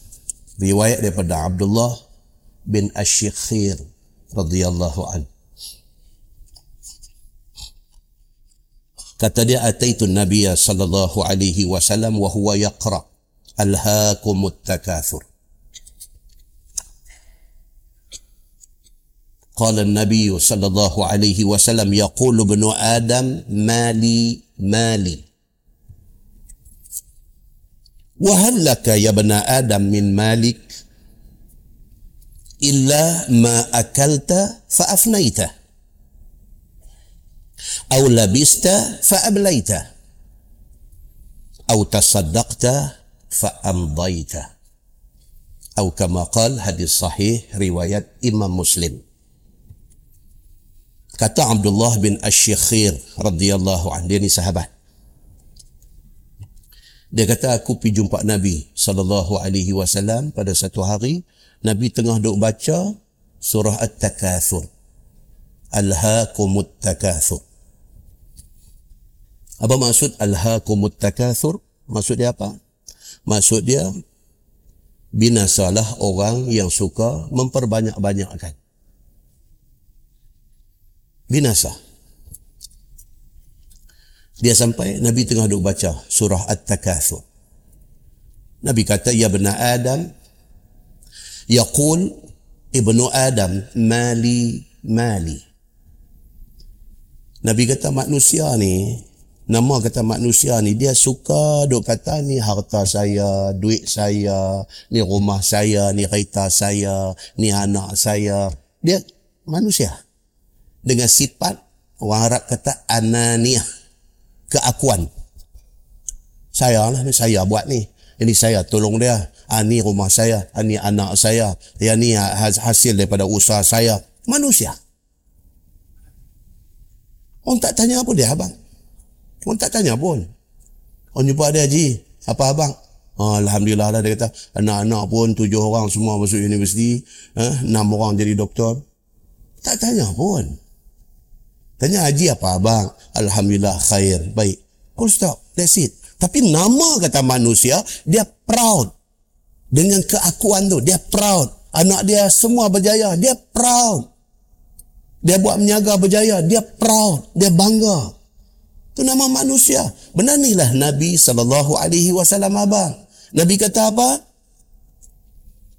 riwayat daripada Abdullah bin Ashikhir radhiyallahu an. Kata dia ataitu Nabi sallallahu alaihi wasallam wa huwa yaqra alhaakumut. قال النبي صلى الله عليه وسلم يقول ابن آدم مالي مالي وهل لك يا ابن آدم من مالك illa ma akalta fa fa ablaita aw tasaddaqta fa amdaita atau kama qal hadis sahih riwayat Imam Muslim Kata Abdullah bin Ash-Syekhir radhiyallahu anhu dia ni sahabat. Dia kata aku pergi jumpa Nabi sallallahu alaihi wasallam pada satu hari Nabi tengah duk baca surah At-Takatsur. Alhaakumut takatsur. Apa maksud alhaakumut takatsur? Maksud dia apa? Maksud dia binasalah orang yang suka memperbanyak-banyakkan. Binasa. Dia sampai Nabi tengah duk baca surah At-Takatsur. Nabi kata ya bena Adam yaqul ibnu Adam mali mali. Nabi kata manusia ni nama kata manusia ni dia suka duk kata ni harta saya, duit saya, ni rumah saya, ni kereta saya, ni anak saya. Dia manusia dengan sifat orang Arab kata ananiyah keakuan. Saya lah ni saya buat ni. Ini saya tolong dia. Ah, ni rumah saya. Ah, ni anak saya. Ya ni hasil daripada usaha saya. Manusia. Orang tak tanya apa dia abang. Orang tak tanya pun. Orang jumpa dia Haji. Apa abang? Oh, Alhamdulillah lah dia kata. Anak-anak pun tujuh orang semua masuk universiti. Eh, enam orang jadi doktor. Tak tanya pun. Tanya Haji apa abang? Alhamdulillah khair. Baik. Full stop. That's it. Tapi nama kata manusia, dia proud. Dengan keakuan tu. Dia proud. Anak dia semua berjaya. Dia proud. Dia buat menyaga berjaya. Dia proud. Dia bangga. Itu nama manusia. Benar ni lah Nabi SAW abang. Nabi kata apa?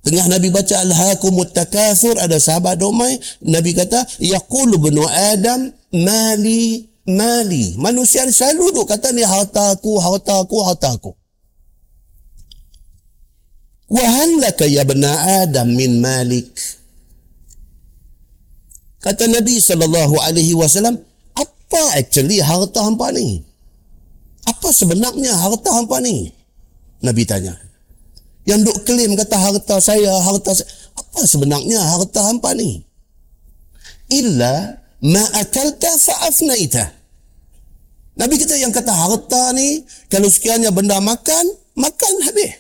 Tengah Nabi baca Al-Hakumut Takathur, ada sahabat domai. Nabi kata, Yaqulu benu Adam, mali mali. Manusia selalu duk kata ni harta aku, harta aku. Wa halaka ya bena Adam min malik. Kata Nabi sallallahu alaihi wasallam, apa actually harta hampa ni? Apa sebenarnya harta hampa ni? Nabi tanya. Yang duk klaim kata harta saya, harta saya. Apa sebenarnya harta hampa ni? Illa ma akalta fa'afnaita. Nabi kita yang kata harta ni, kalau sekiranya benda makan, makan habis.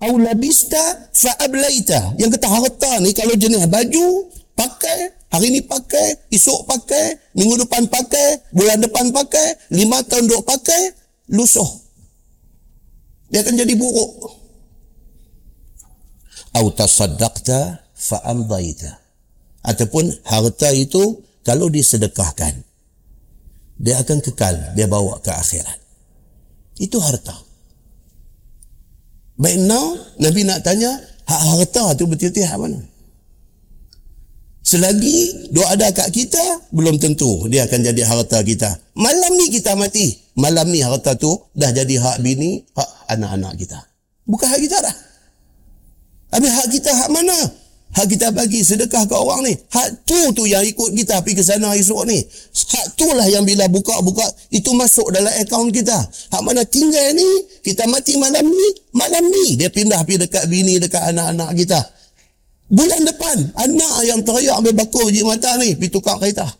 Au labista fa'ablaita. Yang kata harta ni, kalau jenis baju, pakai, hari ni pakai, esok pakai, minggu depan pakai, bulan depan pakai, lima tahun duk pakai, lusuh. Dia akan jadi buruk. Au tasaddaqta fa'amdaita ataupun harta itu kalau disedekahkan dia akan kekal dia bawa ke akhirat itu harta baik now Nabi nak tanya hak harta tu betul-betul hak mana selagi doa ada kat kita belum tentu dia akan jadi harta kita malam ni kita mati malam ni harta tu dah jadi hak bini hak anak-anak kita bukan hak kita dah Habis hak kita hak mana? Hak kita bagi sedekah ke orang ni. Hak tu tu yang ikut kita pergi ke sana esok ni. Hak tu lah yang bila buka-buka, itu masuk dalam akaun kita. Hak mana tinggal ni, kita mati malam ni, malam ni. Dia pindah pergi dekat bini, dekat anak-anak kita. Bulan depan, anak yang teriak ambil bakul uji mata ni, pergi tukar kereta.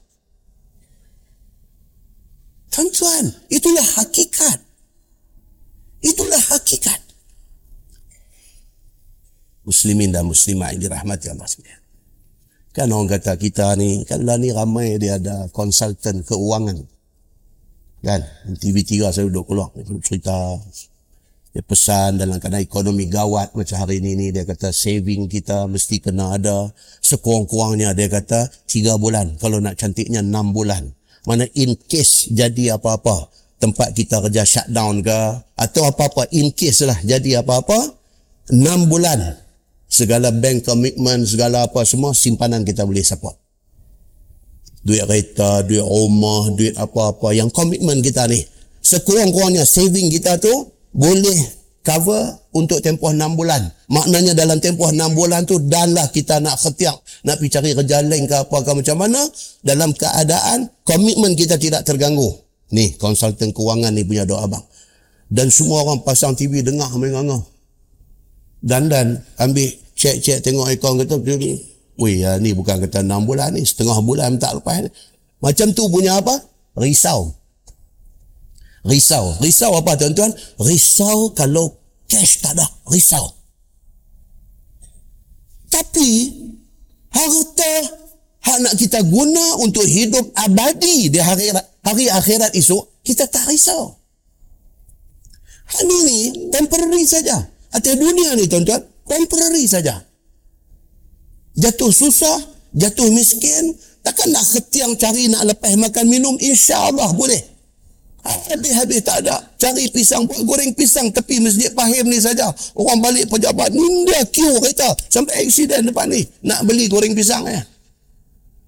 Tuan-tuan, itulah hakikat. Itulah hakikat muslimin dan muslimat yang dirahmati Allah sekalian. Kan orang kata kita ni, kan lah ni ramai dia ada konsultan keuangan. Kan? TV3 saya duduk keluar, cerita, dia pesan dalam keadaan ekonomi gawat macam hari ini ni, dia kata saving kita mesti kena ada. Sekurang-kurangnya dia kata tiga bulan, kalau nak cantiknya enam bulan. Mana in case jadi apa-apa, tempat kita kerja shutdown ke, atau apa-apa, in case lah jadi apa-apa, enam bulan segala bank commitment, segala apa semua, simpanan kita boleh support. Duit kereta, duit rumah, duit apa-apa, yang komitmen kita ni. Sekurang-kurangnya saving kita tu boleh cover untuk tempoh 6 bulan. Maknanya dalam tempoh 6 bulan tu danlah kita nak khetiak, nak pergi cari kerja lain ke apa ke macam mana, dalam keadaan komitmen kita tidak terganggu. Ni, konsultan kewangan ni punya doa abang. Dan semua orang pasang TV dengar menganga. Dan dan ambil cek-cek tengok akaun kata Weh, ya, ni bukan kata enam bulan ni, setengah bulan tak lepas ni. Macam tu punya apa? Risau. Risau. Risau apa tuan-tuan? Risau kalau cash tak ada. Risau. Tapi, harta hak nak kita guna untuk hidup abadi di hari, hari akhirat esok, kita tak risau. Ini ni temporary saja. Atas dunia ni tuan-tuan, temporary saja. Jatuh susah, jatuh miskin, takkan nak ketiang cari nak lepas makan minum, insya Allah boleh. Habis-habis tak ada. Cari pisang, goreng pisang tepi masjid Pahim ni saja. Orang balik pejabat, ninda queue kereta. Sampai aksiden depan ni. Nak beli goreng pisang eh.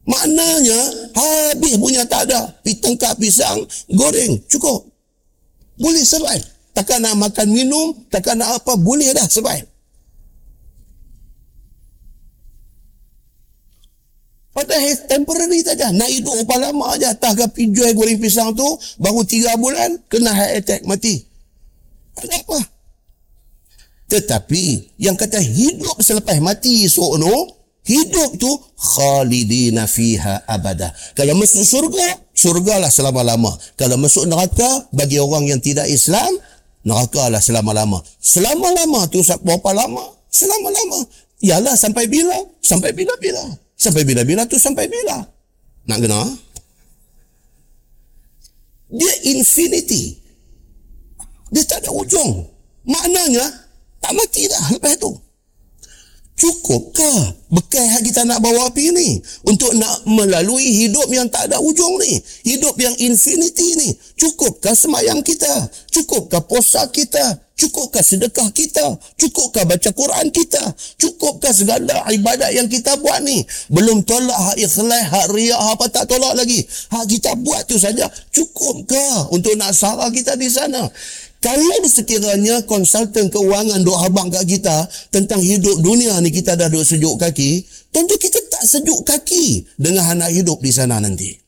Maknanya, habis punya tak ada. Pitengkap pisang, goreng, cukup. Boleh survive takkan nak makan minum, takkan nak apa, boleh dah survive. Padahal temporary saja. Nak hidup berapa lama aja. Tak ke jual goreng pisang tu, baru tiga bulan, kena heart attack, mati. Tak apa. Tetapi, yang kata hidup selepas mati esok tu, hidup tu, khalidina fiha abada. Kalau masuk surga, surgalah selama-lama. Kalau masuk neraka, bagi orang yang tidak Islam, neraka lah selama-lama. Selama-lama tu berapa lama? Selama-lama. Yalah sampai bila? Sampai bila-bila. Sampai bila-bila tu sampai bila? Nak kena? Dia infinity. Dia tak ada ujung. Maknanya, tak mati dah lepas tu. Cukupkah bekal yang kita nak bawa api ni untuk nak melalui hidup yang tak ada ujung ni? Hidup yang infinity ni. Cukupkah semayang kita? Cukupkah puasa kita? Cukupkah sedekah kita? Cukupkah baca Quran kita? Cukupkah segala ibadat yang kita buat ni? Belum tolak hak ikhlas, hak riak, apa tak tolak lagi. Hak kita buat tu saja. Cukupkah untuk nak sarah kita di sana? Kalau sekiranya konsultan keuangan duk habang kat kita tentang hidup dunia ni kita dah duk sejuk kaki, tentu kita tak sejuk kaki dengan anak hidup di sana nanti.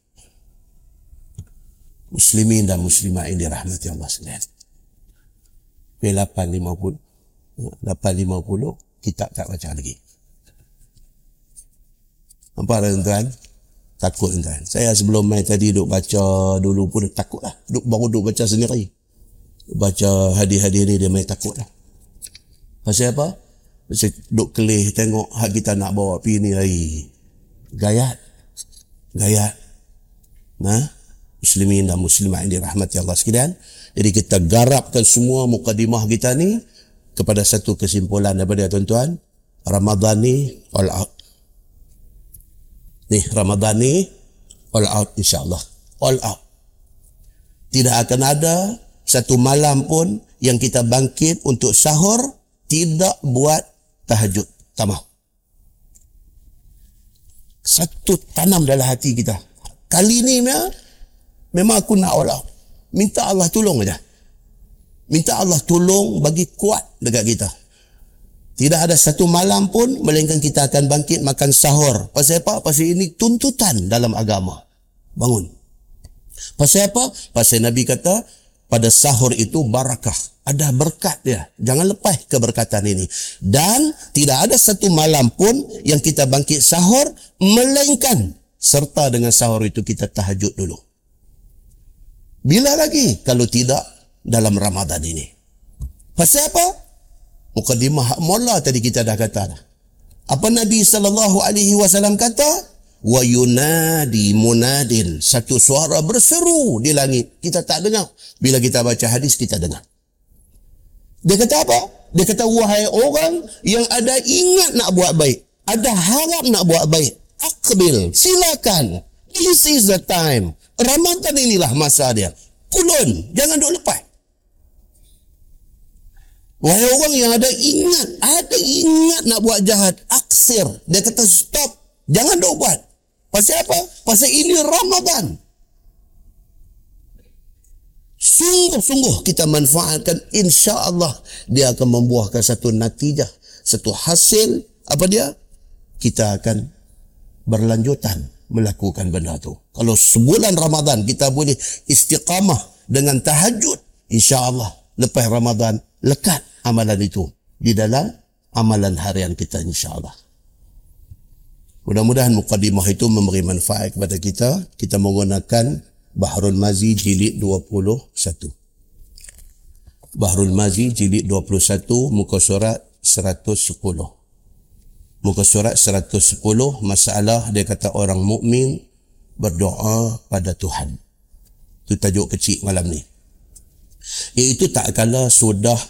Muslimin dan muslimah ini rahmati Allah sekalian. P850 850 kita tak baca lagi. Apa tuan-tuan? Takut tuan. Saya sebelum main tadi duk baca dulu pun takut lah. Duk, baru duk baca sendiri baca hadis-hadis ni dia main takut lah. Pasal apa? Pasal duk kelih tengok hak kita nak bawa pi ni lagi. Gayat. Gayat. Nah, muslimin dan muslimat yang dirahmati Allah sekalian. Jadi kita garapkan semua mukadimah kita ni kepada satu kesimpulan daripada tuan-tuan. Ramadan ni all out. Ni Ramadan ni all out insyaAllah. All out. Tidak akan ada satu malam pun yang kita bangkit untuk sahur tidak buat tahajud. Tak mahu. Satu tanam dalam hati kita. Kali ni memang aku nak Allah. Minta Allah tolong aja. Minta Allah tolong bagi kuat dekat kita. Tidak ada satu malam pun melainkan kita akan bangkit makan sahur. Pasal apa? Pasal ini tuntutan dalam agama. Bangun. Pasal apa? Pasal Nabi kata, pada sahur itu barakah. Ada berkat dia. Jangan lepas keberkatan ini. Dan tidak ada satu malam pun yang kita bangkit sahur melainkan serta dengan sahur itu kita tahajud dulu. Bila lagi kalau tidak dalam Ramadan ini? Pasal apa? Mukadimah mula tadi kita dah kata. Apa Nabi sallallahu alaihi wasallam kata? Wa yunadi munadin. Satu suara berseru di langit. Kita tak dengar. Bila kita baca hadis kita dengar. Dia kata apa? Dia kata wahai orang yang ada ingat nak buat baik ada harap nak buat baik akbil silakan. This is the time. Ramadan inilah masa dia. Kulun. Jangan duk lepas. Wahai orang yang ada ingat, ada ingat nak buat jahat, aksir. Dia kata stop, jangan duk buat. Pasal apa? Pasal ini Ramadan. Sungguh-sungguh kita manfaatkan insya Allah dia akan membuahkan satu natijah, satu hasil apa dia? Kita akan berlanjutan melakukan benda tu. Kalau sebulan Ramadan kita boleh istiqamah dengan tahajud, insya Allah lepas Ramadan lekat amalan itu di dalam amalan harian kita insya Allah. Mudah-mudahan mukadimah itu memberi manfaat kepada kita. Kita menggunakan Bahrul Mazi jilid 21. Bahrul Mazi jilid 21 muka surat 110. Muka surat 110 masalah dia kata orang mukmin berdoa pada Tuhan. Itu tajuk kecil malam ni. Iaitu tak kala sudah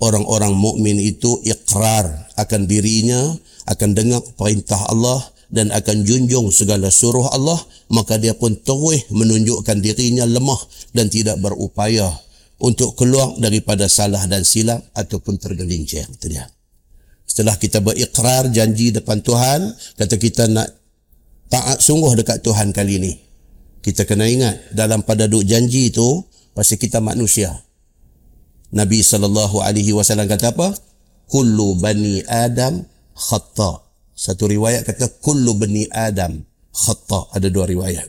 orang-orang mukmin itu ikrar akan dirinya akan dengar perintah Allah dan akan junjung segala suruh Allah, maka dia pun terus menunjukkan dirinya lemah dan tidak berupaya untuk keluar daripada salah dan silap ataupun tergelincir. Itu dia. Setelah kita berikrar janji depan Tuhan, kata kita nak taat sungguh dekat Tuhan kali ini. Kita kena ingat dalam pada duk janji itu pasti kita manusia. Nabi sallallahu alaihi wasallam kata apa? Kullu bani Adam khata. Satu riwayat kata kullu bani Adam khata. Ada dua riwayat.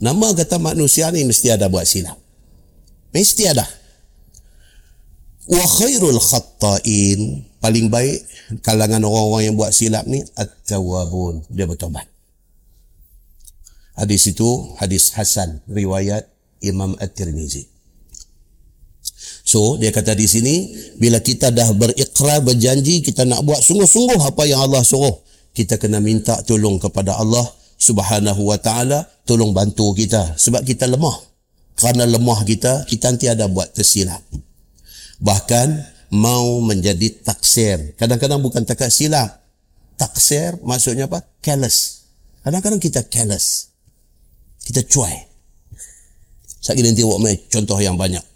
Nama kata manusia ni mesti ada buat silap. Mesti ada. Wa khairul khatta'in paling baik kalangan orang-orang yang buat silap ni at-tawwabun. Dia bertobat. Hadis itu hadis Hasan riwayat Imam At-Tirmizi. So dia kata di sini bila kita dah berikrar berjanji kita nak buat sungguh-sungguh apa yang Allah suruh kita kena minta tolong kepada Allah Subhanahu wa taala tolong bantu kita sebab kita lemah. Kerana lemah kita kita nanti ada buat tersilap. Bahkan mau menjadi taksir. Kadang-kadang bukan takat silap. Taksir maksudnya apa? Careless. Kadang-kadang kita careless. Kita cuai. Saya nanti buat contoh yang banyak.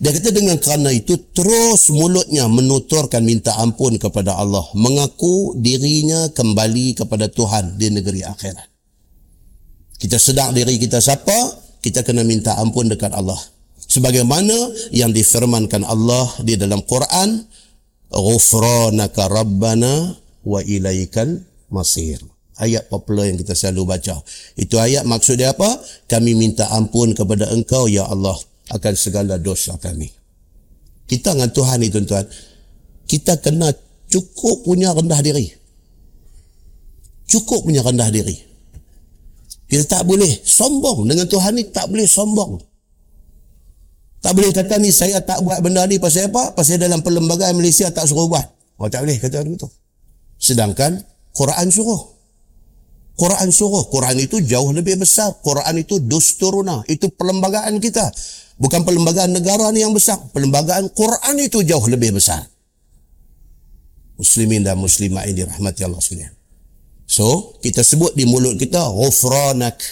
Dia kata dengan kerana itu terus mulutnya menuturkan minta ampun kepada Allah. Mengaku dirinya kembali kepada Tuhan di negeri akhirat. Kita sedar diri kita siapa, kita kena minta ampun dekat Allah. Sebagaimana yang difirmankan Allah di dalam Quran, Ghufranaka Rabbana wa ilaikal masir. Ayat popular yang kita selalu baca. Itu ayat maksud dia apa? Kami minta ampun kepada engkau, Ya Allah akan segala dosa kami. Kita dengan Tuhan ni tuan-tuan, kita kena cukup punya rendah diri. Cukup punya rendah diri. Kita tak boleh sombong dengan Tuhan ni tak boleh sombong. Tak boleh kata ni saya tak buat benda ni pasal apa? Pasal dalam perlembagaan Malaysia tak suruh buat. Oh tak boleh kata begitu. Sedangkan Quran suruh. Quran suruh. Quran itu jauh lebih besar. Quran itu dusturuna. Itu perlembagaan kita. Bukan perlembagaan negara ni yang besar. Perlembagaan Quran itu jauh lebih besar. Muslimin dan muslimah ini rahmati Allah sekalian. So, kita sebut di mulut kita, Ghufranak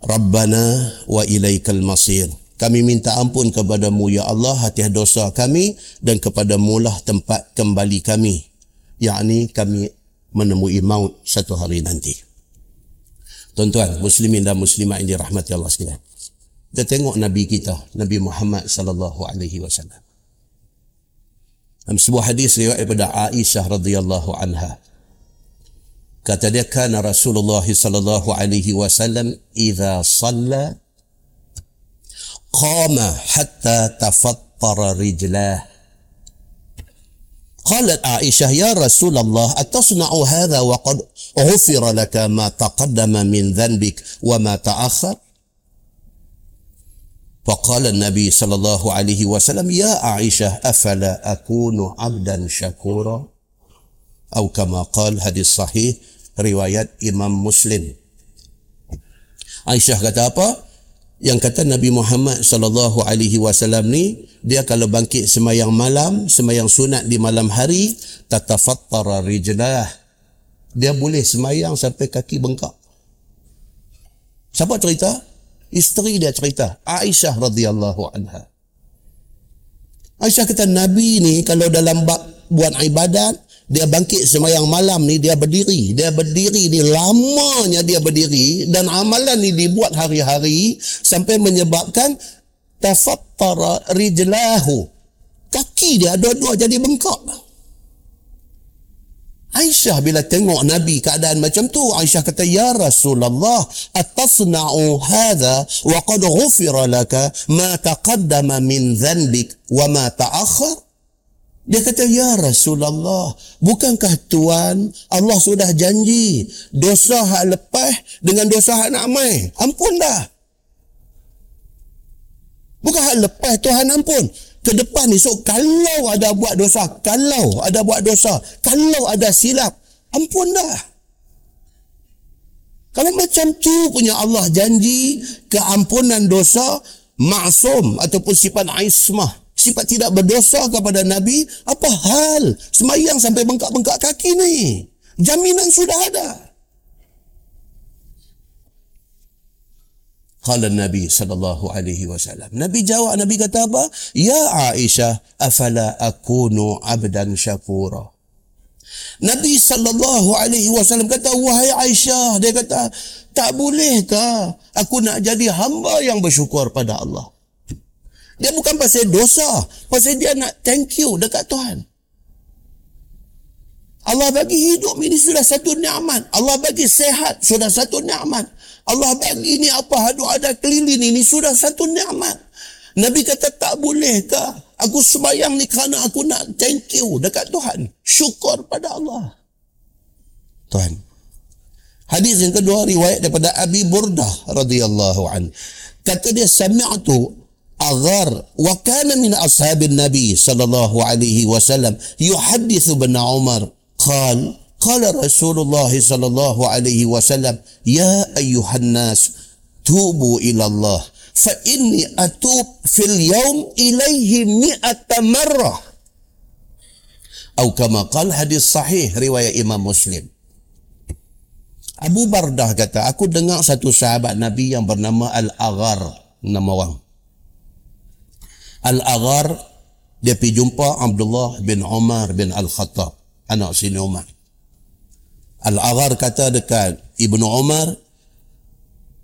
Rabbana wa ilaikal masir. Kami minta ampun kepadamu ya Allah hati dosa kami dan kepada mulah tempat kembali kami. Yakni kami menemui maut satu hari nanti. Tuan-tuan, muslimin dan muslimah ini rahmati Allah sekalian. Kita tengok Nabi kita, Nabi Muhammad sallallahu alaihi wasallam. Dalam sebuah hadis riwayat daripada Aisyah radhiyallahu anha. Kata dia kana Rasulullah sallallahu alaihi wasallam idza shalla qama hatta tafattara rijlah. قالت عائشة يا رسول الله أتصنع هذا وقد غفر لك ما تقدم من ذنبك وما تأخر فقال النبي صلى الله عليه وسلم يا عائشة أفلا أكون عبدا شكورا أو كما قال hadis sahih riwayat Imam Muslim Aisyah kata apa? Yang kata Nabi Muhammad sallallahu alaihi wasallam ni dia kalau bangkit semayang malam, semayang sunat di malam hari, tatafattara rijlah. Dia boleh semayang sampai kaki bengkak. Siapa cerita? Isteri dia cerita, Aisyah radhiyallahu anha. Aisyah kata Nabi ni kalau dalam buat ibadat, dia bangkit semayang malam ni dia berdiri. Dia berdiri ni lamanya dia berdiri dan amalan ni dibuat hari-hari sampai menyebabkan tafattara rijlahu. Kaki dia dua-dua jadi bengkak. Aisyah bila tengok Nabi keadaan macam tu, Aisyah kata, Ya Rasulullah, atasna'u hadha wa qad ghufira laka ma taqaddama min dhanbik wa ma ta'akhir? Dia kata, Ya Rasulullah, bukankah Tuhan Allah sudah janji dosa hak lepas dengan dosa hak nak mai? Ampun dah. Bukan hak lepas Tuhan ampun. Ke depan so kalau ada buat dosa, kalau ada buat dosa, kalau ada silap, ampun dah. Kalau macam tu punya Allah janji keampunan dosa, maksum ataupun sifat ismah sifat tidak berdosa kepada Nabi, apa hal semayang sampai bengkak-bengkak kaki ni? Jaminan sudah ada. Kala Nabi sallallahu alaihi wasallam. Nabi jawab, Nabi kata apa? Ya Aisyah, afala akunu abdan syakura. Nabi sallallahu alaihi wasallam kata, wahai Aisyah, dia kata, tak bolehkah aku nak jadi hamba yang bersyukur pada Allah? Dia bukan pasal dosa. Pasal dia nak thank you dekat Tuhan. Allah bagi hidup ini sudah satu nikmat. Allah bagi sehat sudah satu nikmat. Allah bang ini apa hadu ada keliling ini sudah satu nikmat. Nabi kata tak boleh ke? Aku sembahyang ni kerana aku nak thank you dekat Tuhan. Syukur pada Allah. Tuhan. Hadis yang kedua riwayat daripada Abi Burdah radhiyallahu an. Kata dia sami'tu Agar wa kana min ashabin Nabi sallallahu alaihi wasallam yuhaddithu bin Umar qala Qala Rasulullah sallallahu alaihi wasallam, "Ya ayyuhan nas, tubu ila Allah, fa inni atub fil yaum ilaihi mi'ata marrah." Atau kama qal hadis sahih riwayat Imam Muslim. Abu Bardah kata, aku dengar satu sahabat Nabi yang bernama Al-Aghar, nama orang. Al-Aghar dia pergi jumpa Abdullah bin Umar bin Al-Khattab, anak sini Umar. Al-Aghar kata dekat Ibnu Umar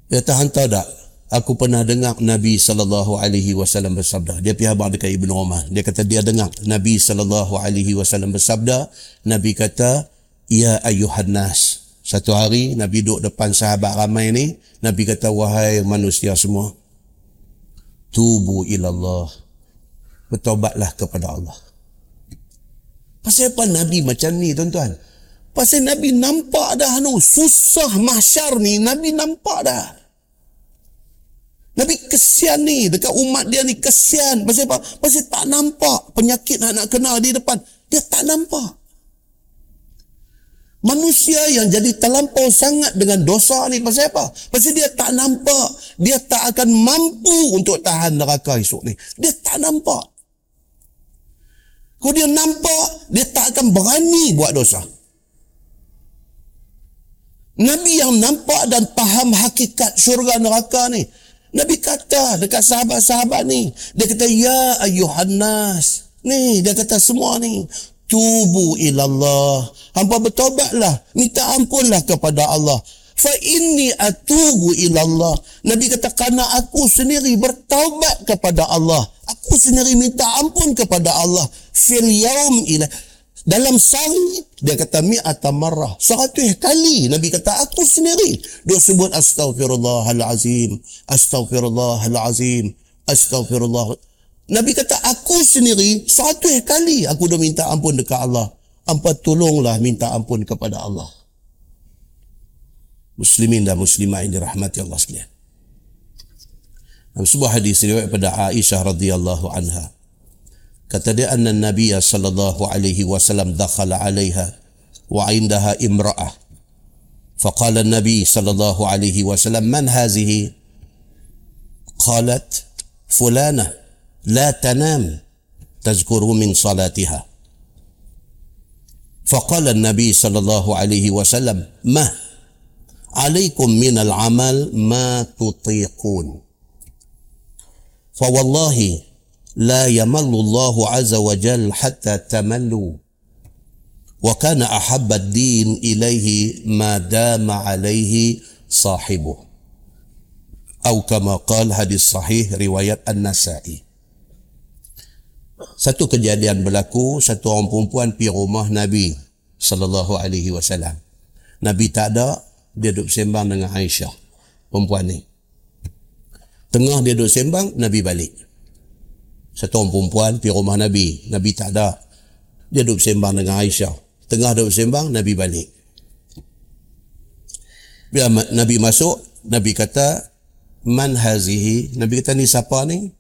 dia kata hantar tak aku pernah dengar Nabi sallallahu alaihi wasallam bersabda dia pergi habaq dekat Ibnu Umar dia kata dia dengar Nabi sallallahu alaihi wasallam bersabda Nabi kata ya ayuhan nas satu hari Nabi duduk depan sahabat ramai ni Nabi kata wahai manusia semua tubu ilallah bertobatlah kepada Allah. Pasal apa Nabi macam ni tuan-tuan? Pasal Nabi nampak dah anu susah mahsyar ni Nabi nampak dah. Nabi kesian ni dekat umat dia ni kesian. Pasal apa? Pasal tak nampak penyakit nak nak kena di depan. Dia tak nampak. Manusia yang jadi terlampau sangat dengan dosa ni pasal apa? Pasal dia tak nampak. Dia tak akan mampu untuk tahan neraka esok ni. Dia tak nampak. Kalau dia nampak, dia tak akan berani buat dosa. Nabi yang nampak dan faham hakikat syurga neraka ni. Nabi kata dekat sahabat-sahabat ni. Dia kata, Ya ayuhan nas. Ni, dia kata semua ni. Tubu ilallah. Hampa bertobatlah. Minta ampunlah kepada Allah. Fa inni atubu ilallah. Nabi kata, kerana aku sendiri bertaubat kepada Allah. Aku sendiri minta ampun kepada Allah fil yaum ila dalam sehari dia kata mi'ata marrah. Seratus kali Nabi kata aku sendiri. Dia sebut astaghfirullahalazim. Astaghfirullahalazim. Astaghfirullah. Nabi kata aku sendiri seratus kali aku dah minta ampun dekat Allah. Ampa tolonglah minta ampun kepada Allah. Muslimin dan muslimah ini rahmati Allah sekalian. Dalam sebuah hadis riwayat pada Aisyah radhiyallahu anha dia anna nabiy sallallahu alaihi wasallam dakhala alaiha wa indaha imra'ah فقال النبي صلى الله عليه وسلم من هذه؟ قالت فلانة لا تنام تذكر من صلاتها. فقال النبي صلى الله عليه وسلم ما عليكم من العمل ما تطيقون. فوالله لا يمل الله عز وجل حتى تملوا وكان أحب الدين إليه ما دام عليه صاحبه أو كما قال حديث صحيح رواية النسائي Satu kejadian berlaku, satu orang perempuan pergi rumah Nabi sallallahu alaihi wasallam. Nabi tak ada, dia duduk sembang dengan Aisyah, perempuan ni. Tengah dia duduk sembang, Nabi balik. Satu orang perempuan pergi rumah Nabi. Nabi tak ada. Dia duduk sembang dengan Aisyah. Tengah duduk sembang, Nabi balik. Bila Nabi masuk, Nabi kata, Man hazihi. Nabi kata, ni siapa ni?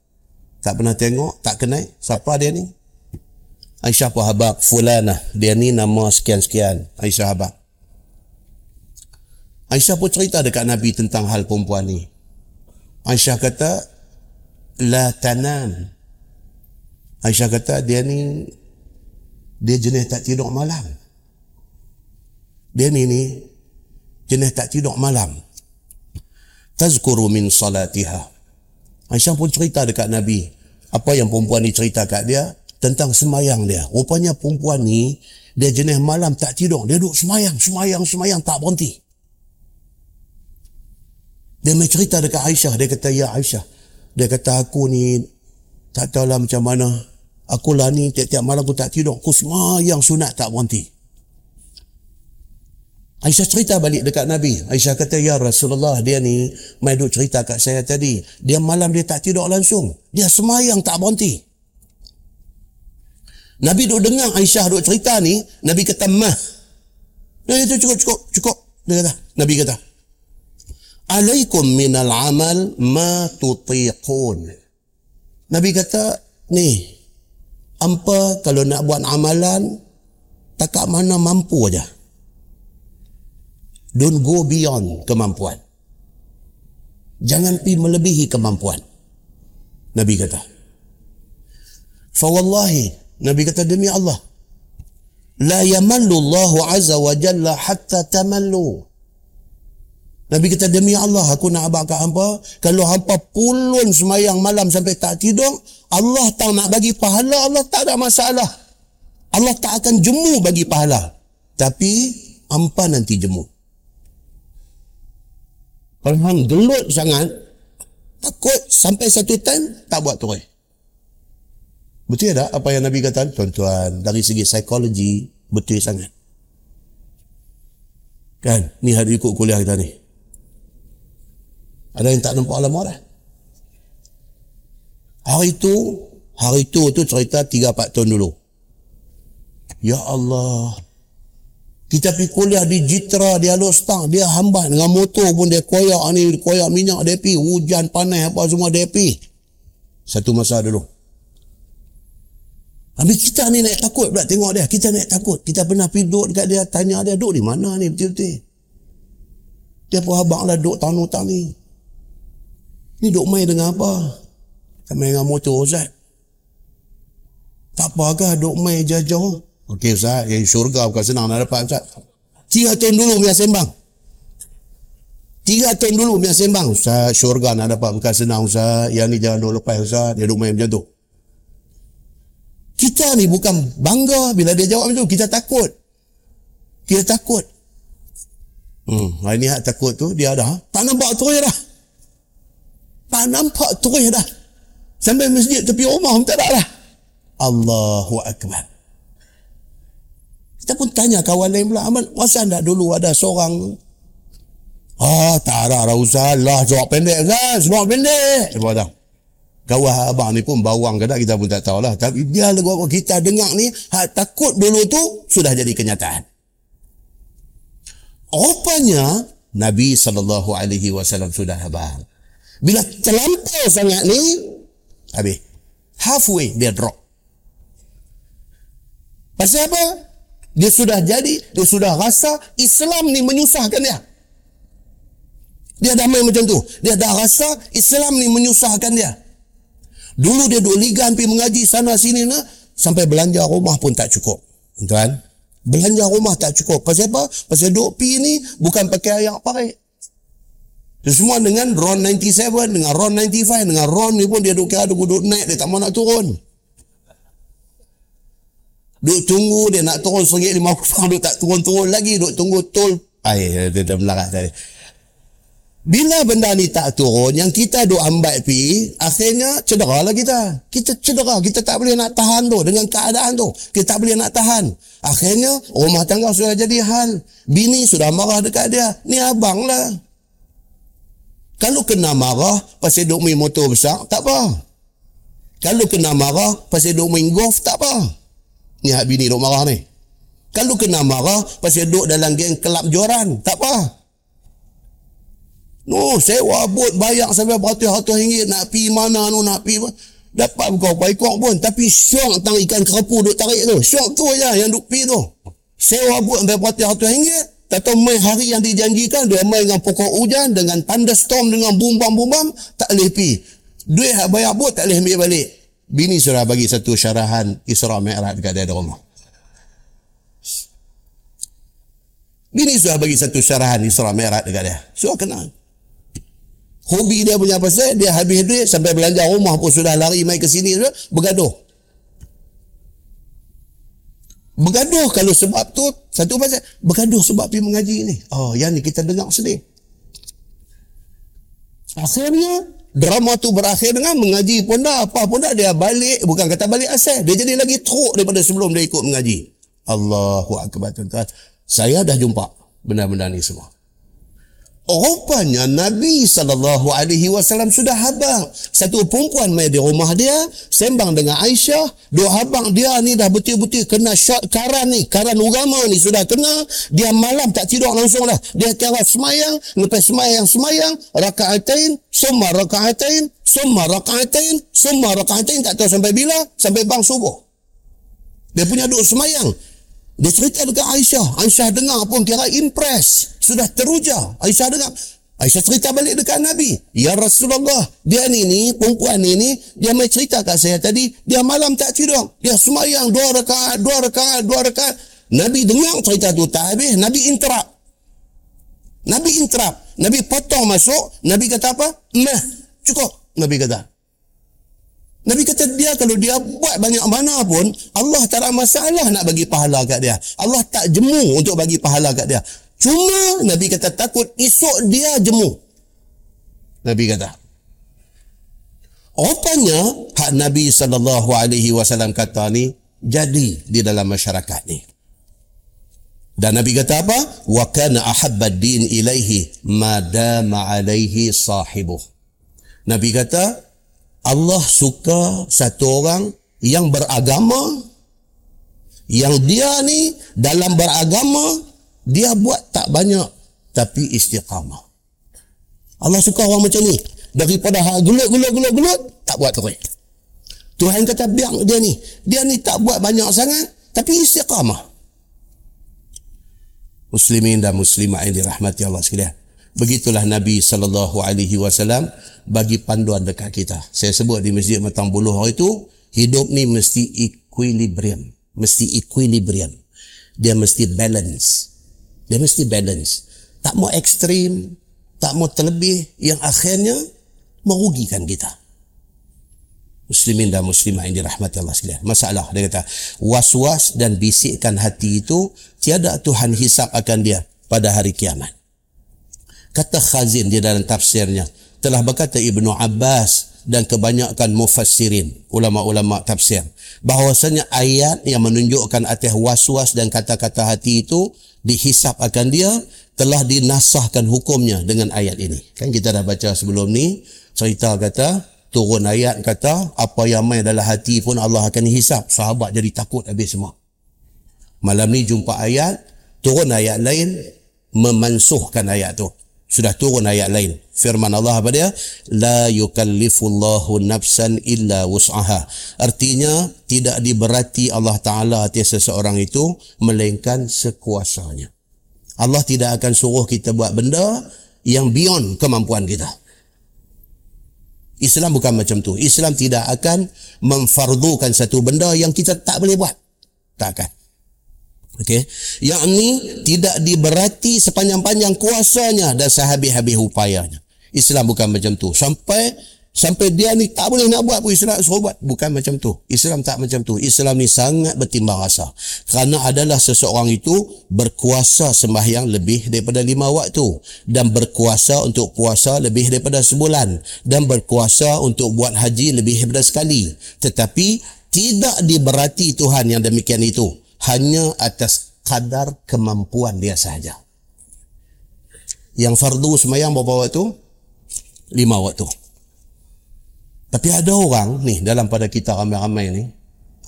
Tak pernah tengok, tak kenal. Siapa dia ni? Aisyah pun habak, fulana. Dia ni nama sekian-sekian. Aisyah habak. Aisyah pun cerita dekat Nabi tentang hal perempuan ni. Aisyah kata, La tanam. Aisyah kata, dia ni, dia jenis tak tidur malam. Dia ni ni, jenis tak tidur malam. Tazkuru min salatiha. Aisyah pun cerita dekat Nabi. Apa yang perempuan ni cerita kat dia, tentang semayang dia. Rupanya perempuan ni, dia jenis malam tak tidur. Dia duduk semayang, semayang, semayang, tak berhenti. Dia main cerita dekat Aisyah. Dia kata, ya Aisyah. Dia kata, aku ni tak tahulah macam mana. Aku lah ni tiap-tiap malam aku tak tidur. Aku semayang sunat tak berhenti. Aisyah cerita balik dekat Nabi. Aisyah kata, ya Rasulullah, dia ni main duduk cerita kat saya tadi. Dia malam dia tak tidur langsung. Dia semayang tak berhenti. Nabi duk dengar Aisyah duk cerita ni, Nabi kata mah. Nah itu cukup cukup cukup. Dia kata, Nabi kata. Alaikum minal amal ma tutiqun. Nabi kata, ni, apa kalau nak buat amalan, takat mana mampu aja. Don't go beyond kemampuan. Jangan pi melebihi kemampuan. Nabi kata. Fa wallahi Nabi kata demi Allah. La yamallu Allah azza wa jalla hatta tamallu. Nabi kata demi Allah aku nak abang kat hampa kalau hampa pulun semayang malam sampai tak tidur Allah tak nak bagi pahala Allah tak ada masalah Allah tak akan jemu bagi pahala tapi hampa nanti jemu kalau hang gelut sangat takut sampai satu time tak buat turun Betul tak apa yang Nabi kata? Tuan-tuan, dari segi psikologi, betul sangat. Kan? Ni hari ikut kuliah kita ni. Ada yang tak nampak lama dah. Hari itu, hari itu tu cerita 3-4 tahun dulu. Ya Allah. Kita pergi kuliah di Jitra, di Alostang, dia hambat dengan motor pun dia koyak ni, koyak minyak dia pergi, hujan, panas apa semua dia pergi. Satu masa dulu. Habis kita ni naik takut pula tengok dia. Kita naik takut. Kita pernah pergi duduk dekat dia, tanya dia, duduk di mana ni betul-betul. Dia pun abang lah duduk hutang ni. Ni duduk main dengan apa? Tak main dengan motor Ustaz. Tak apakah duduk main jajah. Okey Ustaz, yang syurga bukan senang nak dapat Ustaz. Tiga tahun dulu biar sembang. Tiga tahun dulu biar sembang. Ustaz, syurga nak dapat bukan senang Ustaz. Yang ni jangan duduk lepas Ustaz. Dia duduk main macam tu. Kita ni bukan bangga bila dia jawab macam tu. Kita takut. Kita takut. Hmm, hari ni hak takut tu dia dah. Tak nampak terus dah. Tak nampak terus dah. Sampai masjid tepi rumah pun tak ada dah. Allahu Akbar. Kita pun tanya kawan lain pula. Amal, masa tak dulu ada seorang Ah, tak ada lah Ustaz. Lah, jawab pendek Ustaz. Jawab pendek. Cuba tahu. Kawah abang ni pun bawang ke tak kita pun tak tahulah. Tapi dia lagu kita dengar ni, hak takut dulu tu sudah jadi kenyataan. Rupanya Nabi SAW sudah abang. Bila terlampau sangat ni, habis. Halfway dia drop. Pasal apa? Dia sudah jadi, dia sudah rasa Islam ni menyusahkan dia. Dia dah main macam tu. Dia dah rasa Islam ni menyusahkan dia. Dulu dia duduk ligan pergi mengaji sana sini na, sampai belanja rumah pun tak cukup. Tuan, belanja rumah tak cukup. Pasal apa? Pasal duduk pergi ni bukan pakai ayak pakai. Semua dengan RON 97, dengan RON 95, dengan RON ni pun dia duduk kira duduk, duduk naik, dia tak mahu nak turun. Duduk tunggu, dia nak turun seringgit lima puluh, duduk tak turun-turun lagi, duduk tunggu tol. Ay, dia dah melarat tadi. Bila benda ni tak turun, yang kita duk ambat pi, akhirnya cedera lah kita. Kita cedera, kita tak boleh nak tahan tu dengan keadaan tu. Kita tak boleh nak tahan. Akhirnya, rumah tangga sudah jadi hal. Bini sudah marah dekat dia. Ni abang lah. Kalau kena marah, pasal duk main motor besar, tak apa. Kalau kena marah, pasal duk main golf, tak apa. Ni hak bini duk marah ni. Kalau kena marah, pasal duduk dalam geng kelab joran. Tak apa. No, sewa bot bayar sampai beratus-ratus ringgit nak pi mana tu, nak pi dapat kau baikok pun tapi syok tang ikan kerapu duk tarik tu syok tu aja yang duk pi tu sewa bot sampai beratus-ratus ringgit tak tahu main hari yang dijanjikan dia main dengan pokok hujan dengan thunderstorm dengan bumbam-bumbam tak boleh pi. Duit hak bayar bot tak boleh ambil balik. Bini sudah bagi satu syarahan Isra Mi'raj dekat dia rumah bini sudah bagi satu syarahan Isra Mi'raj dekat dia. So kenal. Hobi dia punya pasal, dia habis duit sampai belanja rumah pun sudah lari mai ke sini sudah, bergaduh. Bergaduh kalau sebab tu, satu pasal, bergaduh sebab pergi mengaji ni. Oh, yang ni kita dengar sedih. Akhirnya, drama tu berakhir dengan mengaji pun dah, apa pun dah, dia balik, bukan kata balik asal, dia jadi lagi teruk daripada sebelum dia ikut mengaji. Allahu Akbar tuan-tuan. Saya dah jumpa benda-benda ni semua. Rupanya Nabi SAW sudah habang. Satu perempuan main di rumah dia, sembang dengan Aisyah. Dua habang dia ni dah betul-betul kena shot karan ni. Karan agama ni sudah kena. Dia malam tak tidur langsung lah. Dia kira semayang, lepas semayang, semayang, raka'atain, semua raka'atain, semua raka'atain, semua raka'atain, tak tahu sampai bila, sampai bang subuh. Dia punya duduk semayang. Dia cerita dekat Aisyah. Aisyah dengar pun kira impress. Sudah teruja. Aisyah dengar. Aisyah cerita balik dekat Nabi. Ya Rasulullah. Dia ni ni, perempuan ni ni, dia mai cerita kat saya tadi. Dia malam tak tidur. Dia semayang dua rekaat, dua rekaat, dua rekaat. Nabi dengar cerita tu tak habis. Nabi interrupt. Nabi interrupt. Nabi potong masuk. Nabi kata apa? Meh. Cukup. Nabi kata. Nabi kata dia kalau dia buat banyak mana pun Allah tak ada masalah nak bagi pahala kat dia. Allah tak jemu untuk bagi pahala kat dia. Cuma Nabi kata takut esok dia jemu. Nabi kata. Rupanya hak Nabi sallallahu alaihi wasallam kata ni jadi di dalam masyarakat ni. Dan Nabi kata apa? Wa kana ahabba din ilaihi ma dama alaihi sahibuh. Nabi kata Allah suka satu orang yang beragama yang dia ni dalam beragama dia buat tak banyak tapi istiqamah. Allah suka orang macam ni daripada gelut gelut gelut gelut tak buat teruk. Tuhan kata biar dia ni. Dia ni tak buat banyak sangat tapi istiqamah. Muslimin dan muslimat yang dirahmati Allah sekalian. Begitulah Nabi sallallahu alaihi wasallam bagi panduan dekat kita. Saya sebut di Masjid Matang Buluh itu, hidup ni mesti equilibrium. Mesti equilibrium. Dia mesti balance. Dia mesti balance. Tak mau ekstrim, tak mau terlebih yang akhirnya merugikan kita. Muslimin dan muslimah yang dirahmati Allah sekalian. Masalah dia kata, was-was dan bisikkan hati itu tiada Tuhan hisap akan dia pada hari kiamat kata Khazin di dalam tafsirnya telah berkata Ibnu Abbas dan kebanyakan mufassirin ulama-ulama tafsir bahawasanya ayat yang menunjukkan atas was-was dan kata-kata hati itu dihisap akan dia telah dinasahkan hukumnya dengan ayat ini. Kan kita dah baca sebelum ni cerita kata turun ayat kata apa yang main dalam hati pun Allah akan hisap. Sahabat jadi takut habis semua. Malam ni jumpa ayat turun ayat lain memansuhkan ayat tu sudah turun ayat lain. Firman Allah apa dia? La yukallifullahu nafsan illa wus'aha. Artinya tidak diberati Allah taala atas seseorang itu melainkan sekuasanya. Allah tidak akan suruh kita buat benda yang beyond kemampuan kita. Islam bukan macam tu. Islam tidak akan memfardukan satu benda yang kita tak boleh buat. Takkan Okey. Yang ni tidak diberati sepanjang-panjang kuasanya dan sehabis-habis upayanya. Islam bukan macam tu. Sampai sampai dia ni tak boleh nak buat pun Islam suruh buat. Bukan macam tu. Islam tak macam tu. Islam ni sangat bertimbang rasa. Kerana adalah seseorang itu berkuasa sembahyang lebih daripada lima waktu. Dan berkuasa untuk puasa lebih daripada sebulan. Dan berkuasa untuk buat haji lebih daripada sekali. Tetapi tidak diberati Tuhan yang demikian itu hanya atas kadar kemampuan dia sahaja. Yang fardu semayang berapa waktu? Lima waktu. Tapi ada orang ni dalam pada kita ramai-ramai ni,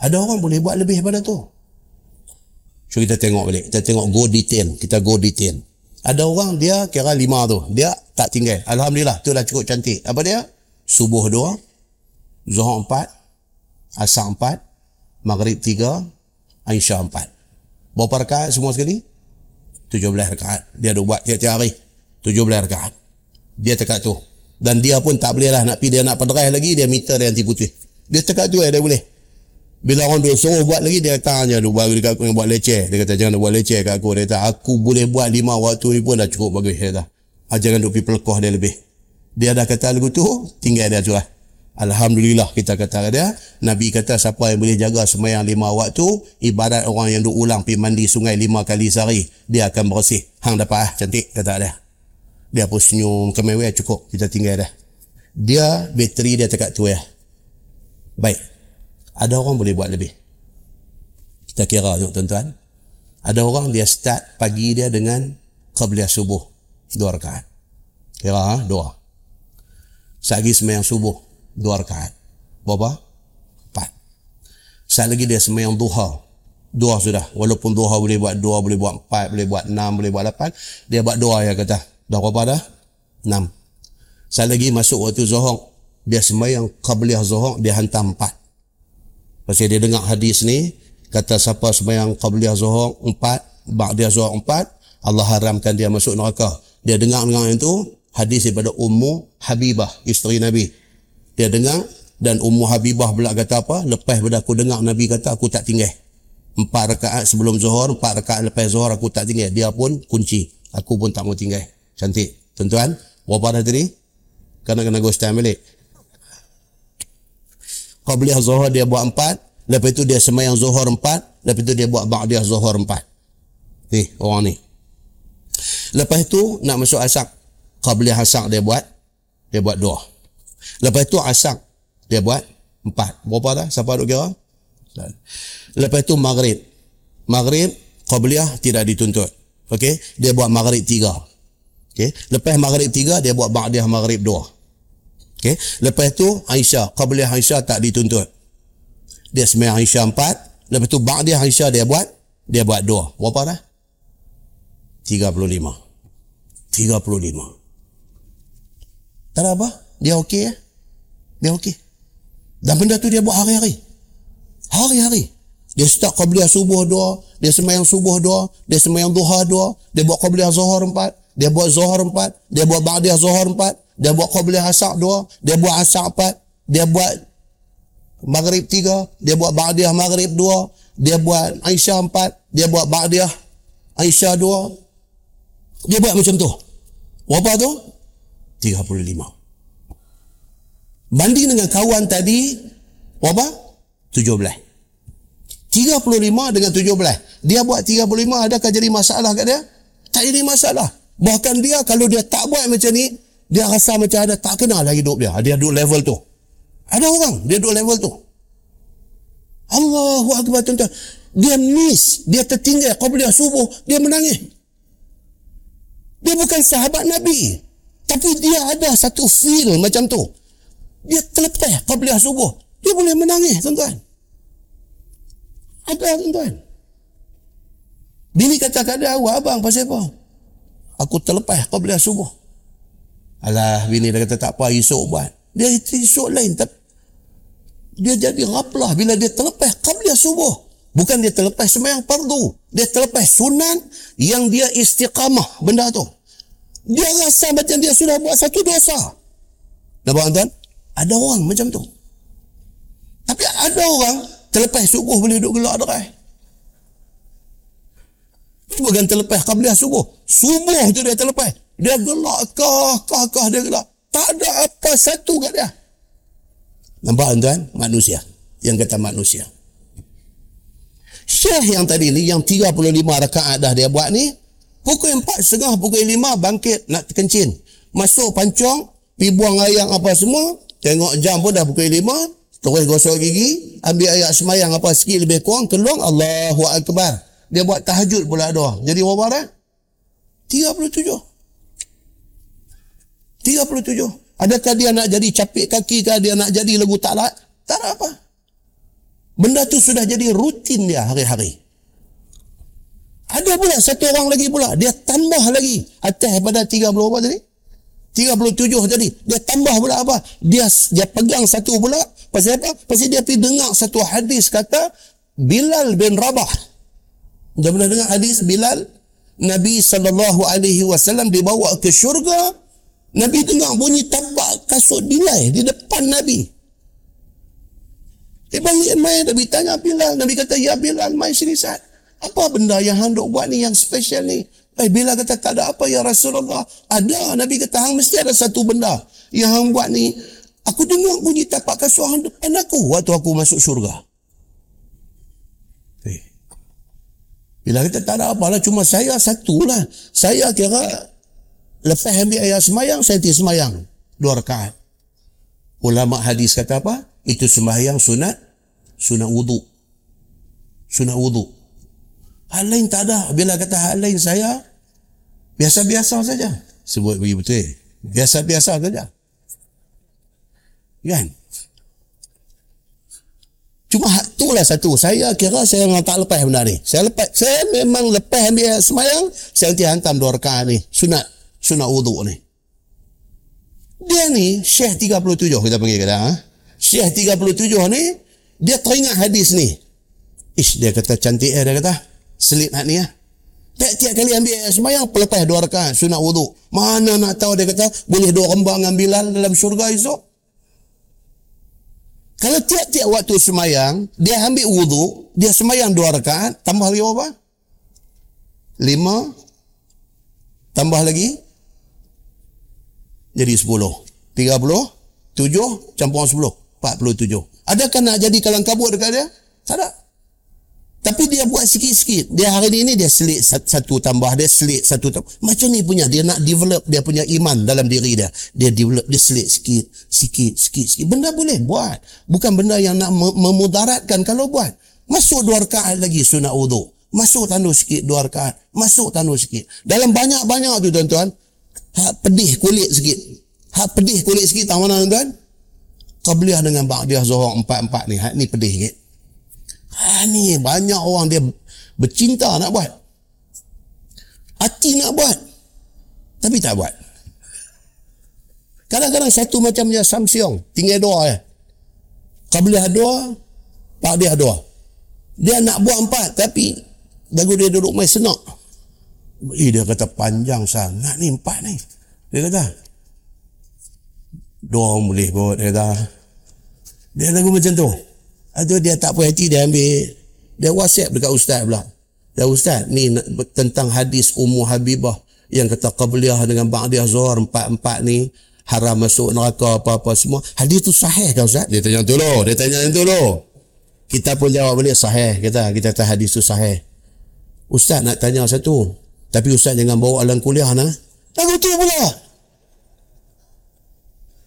ada orang boleh buat lebih daripada tu. So kita tengok balik. Kita tengok go detail. Kita go detail. Ada orang dia kira lima tu. Dia tak tinggal. Alhamdulillah. Tu dah cukup cantik. Apa dia? Subuh dua. Zuhur empat. Asar empat. Maghrib tiga. Aisyah empat. Berapa rakaat semua sekali? Tujuh belas rakaat. Dia ada buat tiap-tiap hari. Tujuh belas rakaat. Dia tekat tu. Dan dia pun tak boleh lah nak pergi dia nak pedrai lagi. Dia meter dia anti putih. Dia tekat tu eh dia boleh. Bila orang dia suruh buat lagi, dia kata, duk bagi dekat aku yang buat leceh. Dia kata, jangan buat leceh kat aku. Dia kata, aku boleh buat lima waktu ni pun dah cukup bagus. Dia kata, ah, jangan duk pergi pelekoh dia lebih. Dia dah kata lagu tu, tinggal dia tu lah. Alhamdulillah kita kata dia. Nabi kata, siapa yang boleh jaga semayang lima waktu, ibarat orang yang duk ulang pergi mandi sungai lima kali sehari, dia akan bersih. Hang dapat lah, cantik, kata dia. Dia pun senyum, kemeweh cukup, kita tinggal dia. Dia, bateri dia tekat tu ya. Baik. Ada orang boleh buat lebih. Kita kira tu tuan-tuan. Ada orang dia start pagi dia dengan qabliyah subuh. Dua rakaat. Kira ha? dua. Sagi semayang subuh. Dua rakaat. Berapa? Empat. Saat lagi dia semayang duha. Dua sudah. Walaupun duha boleh buat dua, boleh buat empat, boleh buat enam, boleh buat lapan. Dia buat dua ya kata. Dah berapa dah? Enam. Saat lagi masuk waktu zuhur. Dia semayang qabliyah zuhur. Dia hantar empat. Pasal dia dengar hadis ni, kata siapa sembahyang qabliyah zuhur empat, ba'diyah zuhur empat, Allah haramkan dia masuk neraka. Dia dengar dengar itu hadis daripada Ummu Habibah, isteri Nabi. Dia dengar dan Ummu Habibah pula kata apa? Lepas pada aku dengar Nabi kata aku tak tinggal. Empat rakaat sebelum zuhur, empat rakaat lepas zuhur aku tak tinggal. Dia pun kunci. Aku pun tak mau tinggal. Cantik. Tuan-tuan, berapa dah tadi? Kena kena ghost time balik. Qabliyah Zuhur dia buat empat. Lepas itu dia semayang Zuhur empat. Lepas itu dia buat Ba'diyah Zuhur empat. Ni, orang ni. Lepas itu nak masuk asak. Qabliyah asak dia buat. Dia buat dua. Lepas itu asak dia buat empat. Berapa dah? Siapa duk kira? Lepas itu maghrib. Maghrib, Qabliyah tidak dituntut. Okey, dia buat maghrib tiga. Okey, lepas maghrib tiga dia buat ba'diyah maghrib dua. Okay. Lepas tu Aisyah, Qabliyah Aisyah tak dituntut. Dia semai Aisyah empat. Lepas tu Ba'diyah Aisyah dia buat. Dia buat dua. Berapa dah? Tiga puluh lima. Tiga puluh lima. Tak ada apa? Dia okey ya? Dia okey. Dan benda tu dia buat hari-hari. Hari-hari. Dia start Qabliyah subuh dua. Dia semayang subuh dua. Dia semayang duha dua. Dia buat Qabliyah zuhur empat. Dia buat zuhur empat. Dia buat Ba'diyah zuhur empat. Dia buat qabliyah asar dua. Dia buat asar empat. Dia buat maghrib tiga. Dia buat ba'diyah maghrib dua. Dia buat Aisyah empat. Dia buat ba'diyah Aisyah dua. Dia buat macam tu. Berapa tu? Tiga puluh lima. Banding dengan kawan tadi, berapa? Tujuh belas. Tiga puluh lima dengan tujuh belas. Dia buat tiga puluh lima, adakah jadi masalah kat dia? Tak jadi masalah. Bahkan dia kalau dia tak buat macam ni, dia rasa macam ada tak kenal lah hidup dia. Dia duduk level tu. Ada orang, dia duduk level tu. Allahu Akbar tuan-tuan. Dia miss, dia tertinggal qabliyah subuh, dia menangis. Dia bukan sahabat Nabi. Tapi dia ada satu feel macam tu. Dia terlepas qabliyah subuh. Dia boleh menangis tuan-tuan. Ada tuan-tuan. Bini kata kat dia, abang pasal apa? Aku terlepas qabliyah subuh. Alah, bini dia kata tak apa, esok buat. Dia esok lain. Tapi dia jadi raplah bila dia terlepas qabliyah subuh. Bukan dia terlepas semayang fardu. Dia terlepas sunan yang dia istiqamah benda tu. Dia rasa macam dia sudah buat satu dosa. Nampak tuan? Ada orang macam tu. Tapi ada orang terlepas subuh boleh duduk gelak derai. Bukan terlepas qabliyah subuh. Subuh tu dia terlepas. Dia gelak kah, kah, kah dia gelak. Tak ada apa satu kat dia. Nampak tuan? Manusia. Yang kata manusia. Syekh yang tadi ni, yang 35 rakaat dah dia buat ni, pukul 4 setengah, pukul 5 bangkit nak kencing. Masuk pancong, pergi buang ayam apa semua, tengok jam pun dah pukul 5, terus gosok gigi, ambil ayat semayang apa sikit lebih kurang, keluar, Allahu Akbar. Dia buat tahajud pula doa. Jadi berapa dah? 37. 37. Adakah dia nak jadi capik kaki ke dia nak jadi lagu talat? Tak ada apa. Benda tu sudah jadi rutin dia hari-hari. Ada pula satu orang lagi pula. Dia tambah lagi. Atas pada 30 apa tadi? 37 tadi. Dia tambah pula apa? Dia dia pegang satu pula. Pasal apa? Pasal dia pergi dengar satu hadis kata Bilal bin Rabah. Dah pernah dengar hadis Bilal? Nabi SAW dibawa ke syurga. Nabi dengar bunyi tapak kasut Bilal di depan Nabi. Dia balik main, Nabi tanya Bilal. Nabi kata, ya Bilal, main sini saat. Apa benda yang hang duk buat ni yang special ni? Eh, Bilal kata, tak ada apa ya Rasulullah. Ada. Nabi kata, hang mesti ada satu benda yang hang buat ni. Aku dengar bunyi tapak kasut hang depan aku waktu aku masuk syurga. Eh. Bila kata tak ada apalah cuma saya satu lah. Saya kira lepas ambil ayat semayang, saya tidak semayang. Dua rakaat. Ulama hadis kata apa? Itu sembahyang sunat sunat wudu. Sunat wudu. Hal lain tak ada. Bila kata hal lain saya, biasa-biasa saja. Sebut bagi betul. Biasa-biasa saja. Kan? Cuma itulah satu. Saya kira saya memang tak lepas benda ni. Saya lepas. Saya memang lepas ambil semayang. Saya nanti hantam dua rekaan ni. Sunat. Sunat wudu ni. Dia ni, Syekh 37 kita panggil kata. Ha? Syekh 37 ni, dia teringat hadis ni. Ish, dia kata cantik eh, dia kata. Selit hati ni ya. Tiap-tiap kali ambil ayat semayang, pelepas dua rekaan, sunat wuduk. Mana nak tahu dia kata, boleh dua rembang ambilan dalam syurga esok? Kalau tiap-tiap waktu semayang, dia ambil wuduk, dia semayang dua rekaan, tambah lagi apa? Lima, tambah lagi, jadi sepuluh. Tiga puluh, tujuh, campur sepuluh. Empat puluh tujuh. Adakah nak jadi kalang kabut dekat dia? Tak ada. Tapi dia buat sikit-sikit. Dia hari ini dia selit satu tambah, dia selit satu tambah. Macam ni punya, dia nak develop dia punya iman dalam diri dia. Dia develop, dia selit sikit, sikit, sikit, sikit. Benda boleh buat. Bukan benda yang nak memudaratkan kalau buat. Masuk dua rakaat lagi sunat wudhu. Masuk tandu sikit dua rakaat. Masuk tandu sikit. Dalam banyak-banyak tu tuan-tuan, hak pedih kulit sikit. Hak pedih kulit sikit, tahu mana tuan-tuan? Qabliyah dengan Ba'diyah Zuhur empat-empat ni. Ni pedih sikit. Ha, ni banyak orang dia bercinta nak buat. Hati nak buat. Tapi tak buat. Kadang-kadang satu macam dia Samsung. Tinggal dua ya. Qabliyah dua. Ba'diyah dua. Dia nak buat empat. Tapi lagu dia duduk main senak. Eh, dia kata panjang sangat ni empat ni. Dia kata, orang boleh buat dia kata dia lagu macam tu itu dia tak puas hati dia ambil dia whatsapp dekat ustaz pula. Dia ustaz ni tentang hadis Ummu Habibah yang kata qabliyah dengan ba'diyah zuhur empat-empat ni haram masuk neraka apa-apa semua. Hadis tu sahih kan ustaz? Dia tanya tu lo dia tanya tu lo kita pun jawab balik sahih kita kita kata hadis tu sahih. Ustaz nak tanya satu tapi ustaz jangan bawa dalam kuliah nah. Lagu tu pula.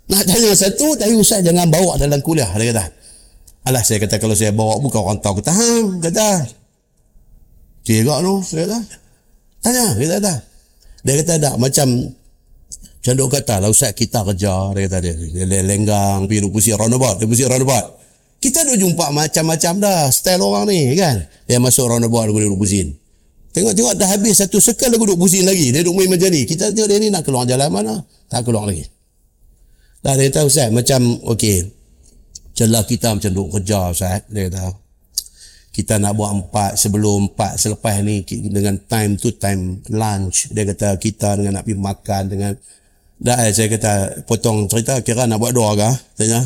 Nak tanya satu, tapi Ustaz jangan bawa dalam kuliah. Dia kata. Alah, saya kata kalau saya bawa bukan orang tahu. Kata, ha, kata. Kira tu, saya kata. Tanya, dia kata. Dia kata tak, macam Canduk kata lah Ustaz kita kerja Dia kata dia, dia lenggang Pergi duduk pusing roundabout Dia pusing roundabout Kita dah jumpa macam-macam dah Style orang ni kan Dia masuk roundabout Dia duduk pusing Tengok-tengok dah habis satu sekal Dia duduk pusing lagi Dia duduk main macam ni Kita tengok dia ni nak keluar jalan mana Tak keluar lagi Dah dia tahu Ustaz macam okey. Celah kita macam duk kerja Ustaz. Dia kata kita nak buat empat sebelum empat selepas ni dengan time tu time lunch. Dia kata kita dengan nak pergi makan dengan dah eh, saya kata potong cerita kira nak buat dua ke tanya.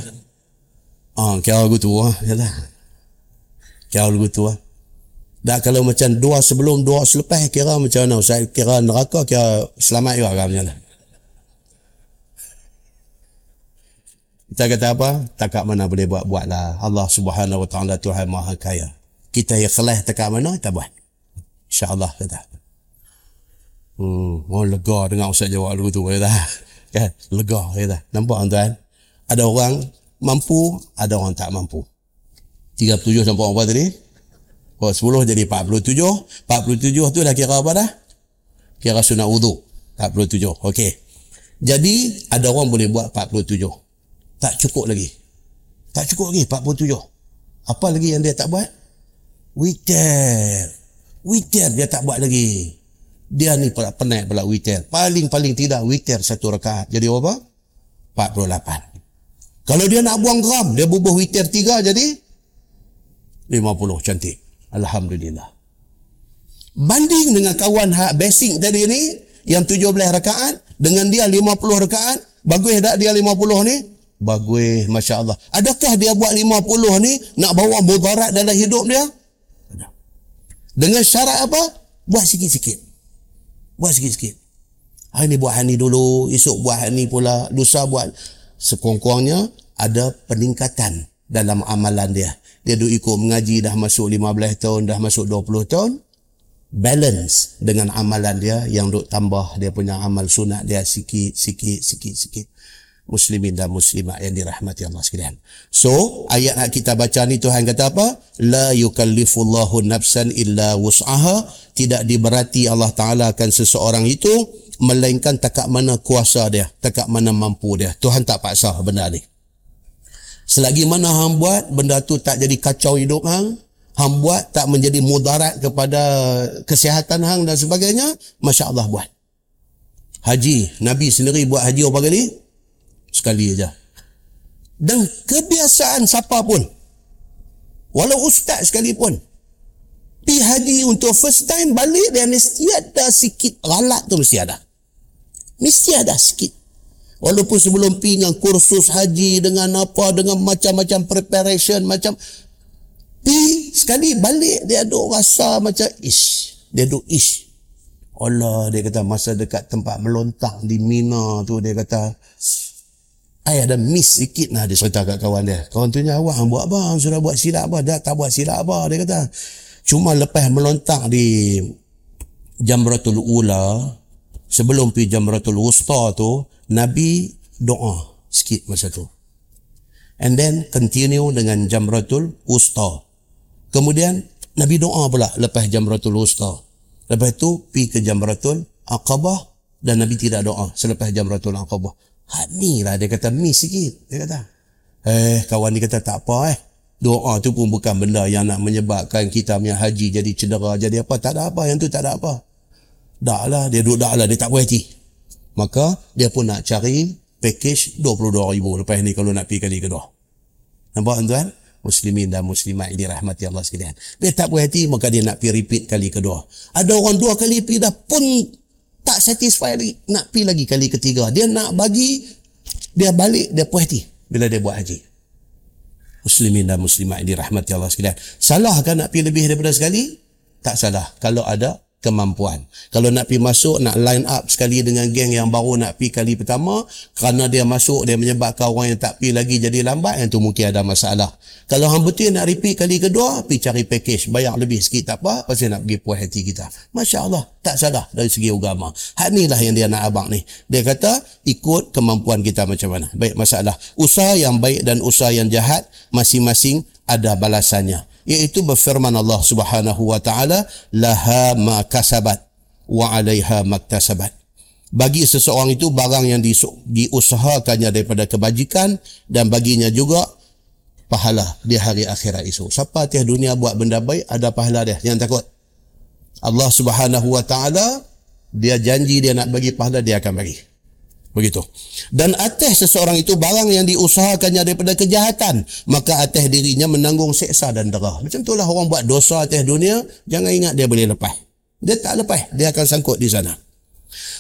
Ah kira aku tu ah kata. Kira aku tu ah. Dah kalau macam dua sebelum dua selepas kira macam mana saya kira neraka kira selamat juga kan macam mana Kita kata apa? Takat mana boleh buat, buatlah. Allah subhanahu wa ta'ala Tuhan maha kaya. Kita ikhlas takat mana, kita buat. InsyaAllah kata. Hmm, oh lega dengar Ustaz jawab dulu tu. Kata. Kan? Lega kata. Nampak tuan? Ada orang mampu, ada orang tak mampu. 37 sampai apa tadi? Oh, 10 jadi 47. 47 tu dah kira apa dah? Kira sunat wudhu. 47. Okey. Jadi, ada orang boleh buat 47 tak cukup lagi. Tak cukup lagi 47. Apa lagi yang dia tak buat? Witir. Witir dia tak buat lagi. Dia ni pula penat pula witir. Paling-paling tidak witir satu rakaat. Jadi apa? 48. Kalau dia nak buang geram, dia bubuh witir tiga jadi 50. Cantik. Alhamdulillah. Banding dengan kawan hak basic tadi ni, yang 17 rakaat, dengan dia 50 rakaat, bagus tak dia 50 ni? Bagus, Masya Allah. Adakah dia buat 50 ni nak bawa mudarat dalam hidup dia? Dengan syarat apa? Buat sikit-sikit. Buat sikit-sikit. Hari ni buat hari ni dulu, esok buat hari ni pula, lusa buat. Sekurang-kurangnya ada peningkatan dalam amalan dia. Dia duk ikut mengaji dah masuk 15 tahun, dah masuk 20 tahun. Balance dengan amalan dia yang duk tambah dia punya amal sunat dia sikit, sikit, sikit, sikit muslimin dan muslimat yang dirahmati Allah sekalian. So, ayat yang kita baca ni Tuhan kata apa? La yukallifullahu nafsan illa wus'aha. Tidak diberati Allah Ta'ala akan seseorang itu melainkan takak mana kuasa dia, takak mana mampu dia. Tuhan tak paksa benda ni. Selagi mana hang buat, benda tu tak jadi kacau hidup hang, hang buat tak menjadi mudarat kepada kesihatan hang dan sebagainya, Masya Allah buat. Haji, Nabi sendiri buat haji berapa kali? Sekali aja. Dan kebiasaan siapa pun, walau ustaz sekalipun, pi haji untuk first time balik dia mesti ada sikit ralat tu mesti ada. Mesti ada sikit. Walaupun sebelum pi dengan kursus haji dengan apa dengan macam-macam preparation macam pi sekali balik dia ada rasa macam ish. Dia ada ish. Allah dia kata masa dekat tempat melontang di Mina tu dia kata I ada miss sikit lah dia cerita kat kawan dia. Kawan tu ni awak buat apa? Sudah buat silap apa? Dah tak buat silap apa? Dia kata. Cuma lepas melontak di Jamratul Ula, sebelum pergi Jamratul Wusta tu, Nabi doa sikit masa tu. And then continue dengan Jamratul Wusta. Kemudian Nabi doa pula lepas Jamratul Wusta. Lepas tu pergi ke Jamratul Aqabah dan Nabi tidak doa selepas Jamratul Aqabah. Ha, ni lah dia kata miss sikit. Dia kata. Eh kawan ni kata tak apa eh. Doa tu pun bukan benda yang nak menyebabkan kita punya haji jadi cedera jadi apa. Tak ada apa yang tu tak ada apa. Dah lah dia duduk dah lah dia tak boleh hati. Maka dia pun nak cari package RM22,000 lepas ni kalau nak pergi kali kedua. Nampak tuan? Muslimin dan muslimat ini rahmati Allah sekalian. Dia tak puas hati maka dia nak pergi repeat kali kedua. Ada orang dua kali pergi dah pun tak satisfy lagi nak pi lagi kali ketiga. Dia nak bagi dia balik dia puas hati bila dia buat haji. Muslimin dan muslimat ini rahmati Allah sekalian. Salah kan nak pi lebih daripada sekali? Tak salah. Kalau ada kemampuan. Kalau nak pi masuk, nak line up sekali dengan geng yang baru nak pi kali pertama, kerana dia masuk, dia menyebabkan orang yang tak pi lagi jadi lambat, yang tu mungkin ada masalah. Kalau hang betul nak repeat kali kedua, pi cari package, bayar lebih sikit tak apa, pasal nak pergi puas hati kita. Masya Allah, tak salah dari segi agama. Hak ni lah yang dia nak abang ni. Dia kata, ikut kemampuan kita macam mana. Baik masalah. Usaha yang baik dan usaha yang jahat, masing-masing ada balasannya iaitu berfirman Allah Subhanahu wa taala laha ma kasabat wa 'alaiha maktasabat bagi seseorang itu barang yang diusahakannya daripada kebajikan dan baginya juga pahala di hari akhirat itu. Siapa atas dunia buat benda baik ada pahala dia. Jangan takut. Allah Subhanahu wa taala dia janji dia nak bagi pahala dia akan bagi. Begitu. Dan atas seseorang itu barang yang diusahakannya daripada kejahatan, maka atas dirinya menanggung seksa dan derah. Macam itulah orang buat dosa atas dunia, jangan ingat dia boleh lepas. Dia tak lepas, dia akan sangkut di sana.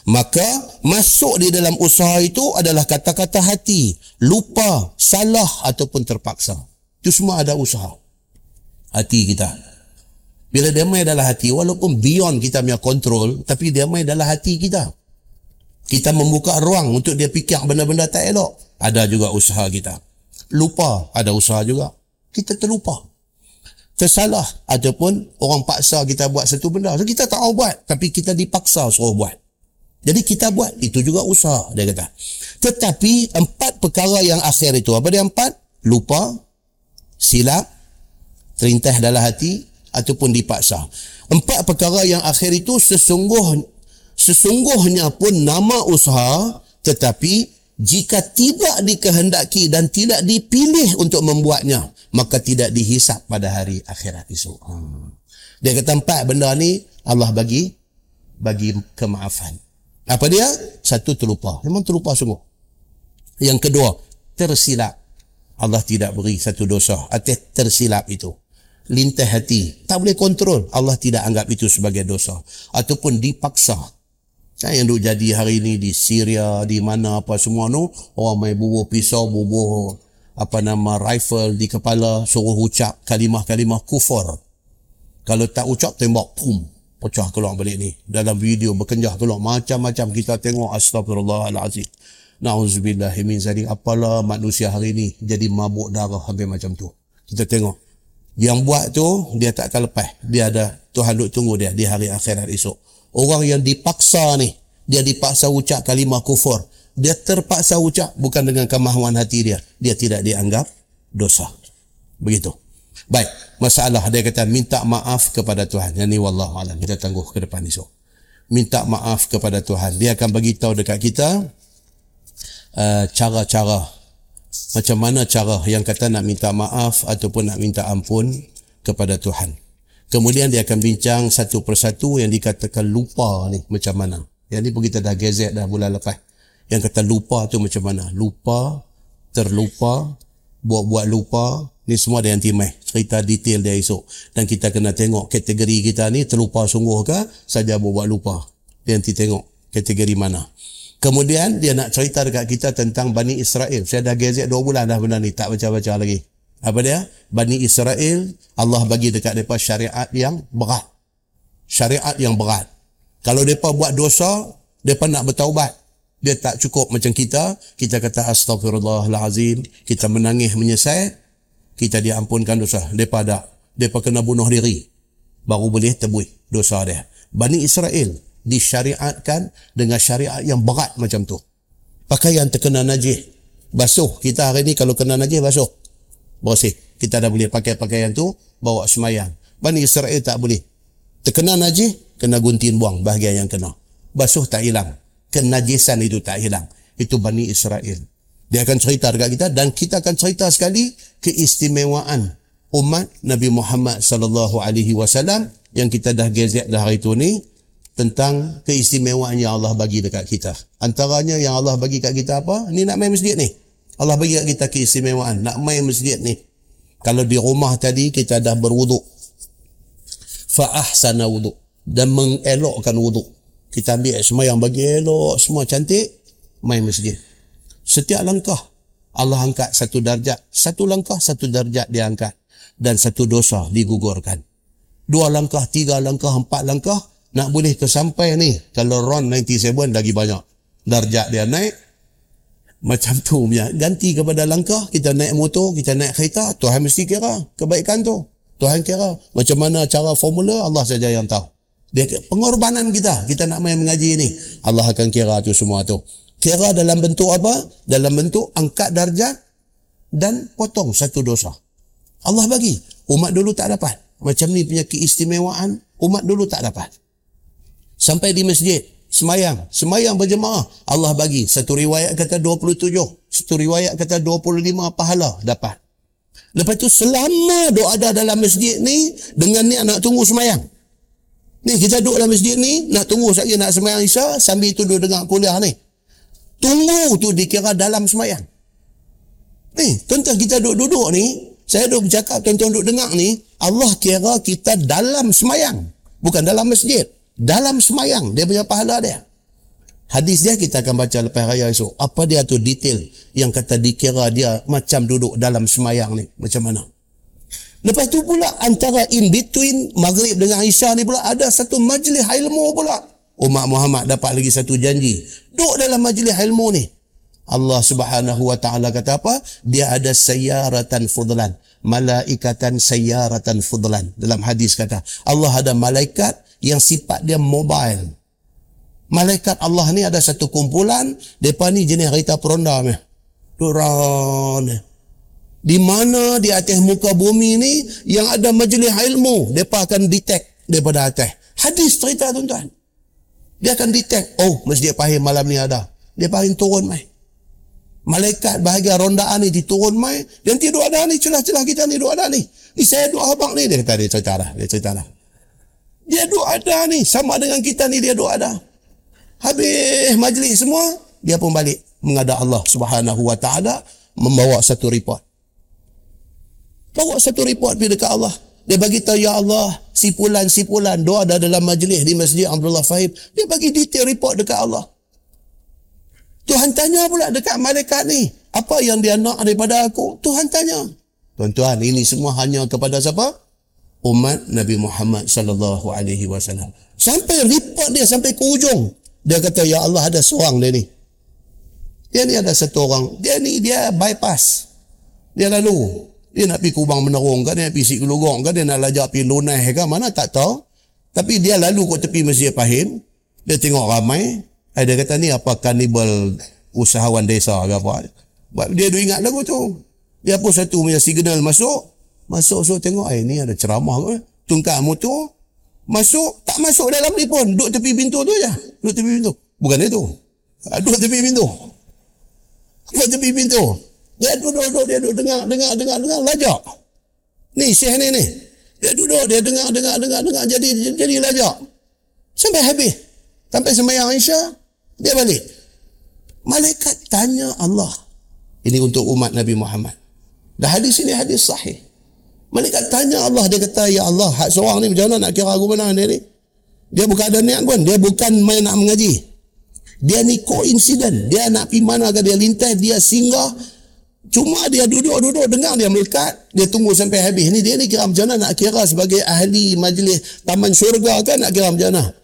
Maka masuk di dalam usaha itu adalah kata-kata hati, lupa, salah ataupun terpaksa. Itu semua ada usaha. Hati kita. Bila damai adalah hati, walaupun beyond kita punya kontrol, tapi damai adalah hati kita kita membuka ruang untuk dia fikir benda-benda tak elok. Ada juga usaha kita. Lupa, ada usaha juga. Kita terlupa. Tersalah ataupun orang paksa kita buat satu benda. So, kita tak mau buat, tapi kita dipaksa suruh buat. Jadi kita buat, itu juga usaha, dia kata. Tetapi empat perkara yang akhir itu, apa dia empat? Lupa, silap, terintah dalam hati, ataupun dipaksa. Empat perkara yang akhir itu sesungguh sesungguhnya pun nama usaha tetapi jika tidak dikehendaki dan tidak dipilih untuk membuatnya maka tidak dihisap pada hari akhirat esok. Hmm. Dia kata empat benda ni Allah bagi bagi kemaafan. Apa dia? Satu terlupa. Memang terlupa sungguh. Yang kedua, tersilap. Allah tidak beri satu dosa atas tersilap itu. Lintah hati. Tak boleh kontrol. Allah tidak anggap itu sebagai dosa. Ataupun dipaksa. Kan yang duk jadi hari ini di Syria, di mana apa semua tu. Orang main bubuh pisau, bubuh apa nama rifle di kepala. Suruh ucap kalimah-kalimah kufur. Kalau tak ucap, tembak. Pum pecah keluar balik ni dalam video berkenjah keluar macam-macam kita tengok astagfirullahalazim nauzubillah min zalik apalah manusia hari ni jadi mabuk darah hampir macam tu kita tengok yang buat tu dia tak akan lepas dia ada Tuhan duk tunggu dia di hari akhirat esok orang yang dipaksa ni dia dipaksa ucap kalimah kufur dia terpaksa ucap bukan dengan kemahuan hati dia dia tidak dianggap dosa begitu Baik, masalah dia kata minta maaf kepada Tuhan. Yang ni wallahu alam kita tangguh ke depan esok. Minta maaf kepada Tuhan. Dia akan bagi tahu dekat kita uh, cara-cara macam mana cara yang kata nak minta maaf ataupun nak minta ampun kepada Tuhan. Kemudian dia akan bincang satu persatu yang dikatakan lupa ni macam mana. Yang ni pun kita dah gazet dah bulan lepas. Yang kata lupa tu macam mana? Lupa, terlupa, buat-buat lupa, ni semua ada yang timai cerita detail dia esok. Dan kita kena tengok kategori kita ni terlupa sungguh ke saja buat lupa. Dia nanti tengok kategori mana. Kemudian dia nak cerita dekat kita tentang Bani Israel. Saya dah gazet dua bulan dah benda ni. Tak baca-baca lagi apa dia Bani Israel Allah bagi dekat mereka syariat yang berat syariat yang berat kalau mereka buat dosa mereka nak bertaubat dia tak cukup macam kita kita kata astagfirullahalazim kita menangis menyesal kita diampunkan dosa. Mereka ada. Mereka kena bunuh diri. Baru boleh tebui dosa dia. Bani Israel disyariatkan dengan syariat yang berat macam tu. Pakaian terkena najis. Basuh. Kita hari ni kalau kena najis basuh. Bersih. Kita dah boleh pakai pakaian tu bawa semayang. Bani Israel tak boleh. Terkena najis, kena gunting buang bahagian yang kena. Basuh tak hilang. Kenajisan itu tak hilang. Itu Bani Israel. Dia akan cerita dekat kita dan kita akan cerita sekali keistimewaan umat Nabi Muhammad sallallahu alaihi wasallam yang kita dah gazet dah hari tu ni tentang keistimewaan yang Allah bagi dekat kita. Antaranya yang Allah bagi kat kita apa? Ni nak main masjid ni. Allah bagi kita keistimewaan nak main masjid ni. Kalau di rumah tadi kita dah berwuduk. Fa ahsana wuduk dan mengelokkan wuduk. Kita ambil semua yang bagi elok, semua cantik, main masjid. Setiap langkah Allah angkat satu darjat. Satu langkah, satu darjat dia angkat. Dan satu dosa digugurkan. Dua langkah, tiga langkah, empat langkah. Nak boleh ke sampai ni. Kalau Ron 97 lagi banyak. Darjat dia naik. Macam tu punya. Ganti kepada langkah. Kita naik motor, kita naik kereta. Tuhan mesti kira kebaikan tu. Tuhan kira. Macam mana cara formula, Allah saja yang tahu. Dia pengorbanan kita. Kita nak main mengaji ni. Allah akan kira tu semua tu. Kira dalam bentuk apa? Dalam bentuk angkat darjat dan potong satu dosa. Allah bagi. Umat dulu tak dapat. Macam ni punya keistimewaan, umat dulu tak dapat. Sampai di masjid, semayang. Semayang berjemaah. Allah bagi. Satu riwayat kata 27. Satu riwayat kata 25 pahala dapat. Lepas tu selama doa ada dalam masjid ni, dengan ni nak tunggu semayang. Ni kita duduk dalam masjid ni, nak tunggu sekali nak semayang Isya, sambil tu duduk dengar kuliah ni. Tunggu tu dikira dalam semayang. Ni, tuan-tuan kita duduk-duduk ni, saya duduk bercakap, tuan-tuan duduk dengar ni, Allah kira kita dalam semayang. Bukan dalam masjid. Dalam semayang. Dia punya pahala dia. Hadis dia kita akan baca lepas raya esok. Apa dia tu detail yang kata dikira dia macam duduk dalam semayang ni. Macam mana? Lepas tu pula antara in between maghrib dengan isya ni pula ada satu majlis ilmu pula umat Muhammad dapat lagi satu janji. Duduk dalam majlis ilmu ni. Allah subhanahu wa ta'ala kata apa? Dia ada sayyaratan fudlan. Malaikatan sayyaratan fudlan. Dalam hadis kata. Allah ada malaikat yang sifat dia mobile. Malaikat Allah ni ada satu kumpulan. Mereka ni jenis kereta peronda ni. Duran. Di mana di atas muka bumi ni yang ada majlis ilmu. Mereka akan detect daripada atas. Hadis cerita tuan-tuan. Dia akan detect, oh masjid pahim malam ni ada. Dia pahim turun mai. Malaikat bahagian rondaan ni diturun mai. Dan dia duduk ada ni, celah-celah kita ni duduk ada ni. Ni saya duduk abang ni. Dia kata, dia cerita dah. Dia cerita dah. Dia duk ada ni. Sama dengan kita ni dia duk ada. Habis majlis semua, dia pun balik mengadap Allah Subhanahu Wa Taala membawa satu report. Bawa satu report pergi dekat Allah. Dia bagi tahu ya Allah, sipulan-sipulan doa ada dalam majlis di Masjid Abdullah Fahim. Dia bagi detail report dekat Allah. Tuhan tanya pula dekat malaikat ni, apa yang dia nak daripada aku? Tuhan tanya. Tuan-tuan, ini semua hanya kepada siapa? Umat Nabi Muhammad sallallahu alaihi wasallam. Sampai report dia sampai ke ujung. Dia kata, "Ya Allah, ada seorang dia ni." Dia ni ada satu orang. Dia ni dia bypass. Dia lalu. Dia nak pergi kubang menerung kan, dia nak pergi si kelurong kan, dia nak lajak pergi lunai kan, mana tak tahu. Tapi dia lalu ke tepi Masjid Pahim. Dia tengok ramai. Eh, dia kata ni apa kanibal usahawan desa ke apa. Dia ingat lagu tu. Dia pun satu punya signal masuk. Masuk so tengok eh ni ada ceramah ke. Tungkak motor. Masuk. Tak masuk dalam ni pun. Duduk tepi pintu tu je. Duduk tepi pintu. Bukan itu. Ah, duduk tepi pintu. Duduk tepi pintu. Dia duduk, duduk, dia duduk dengar, dengar, dengar, dengar, lajak. Ni, syekh ni, ni. Dia duduk, dia dengar, dengar, dengar, dengar, jadi, jadi lajak. Sampai habis. Sampai semayang Aisyah, dia balik. Malaikat tanya Allah. Ini untuk umat Nabi Muhammad. Dan hadis ini hadis sahih. Malaikat tanya Allah, dia kata, Ya Allah, hak seorang ni macam mana nak kira aku mana dia ni? Dia bukan ada niat pun. Dia bukan main nak mengaji. Dia ni koinsiden. Dia nak pergi mana ke dia lintas, dia singgah, Cuma dia duduk-duduk dengar dia melekat, dia tunggu sampai habis. Ni dia ni kira macam mana nak kira sebagai ahli majlis taman syurga kan nak kira macam mana?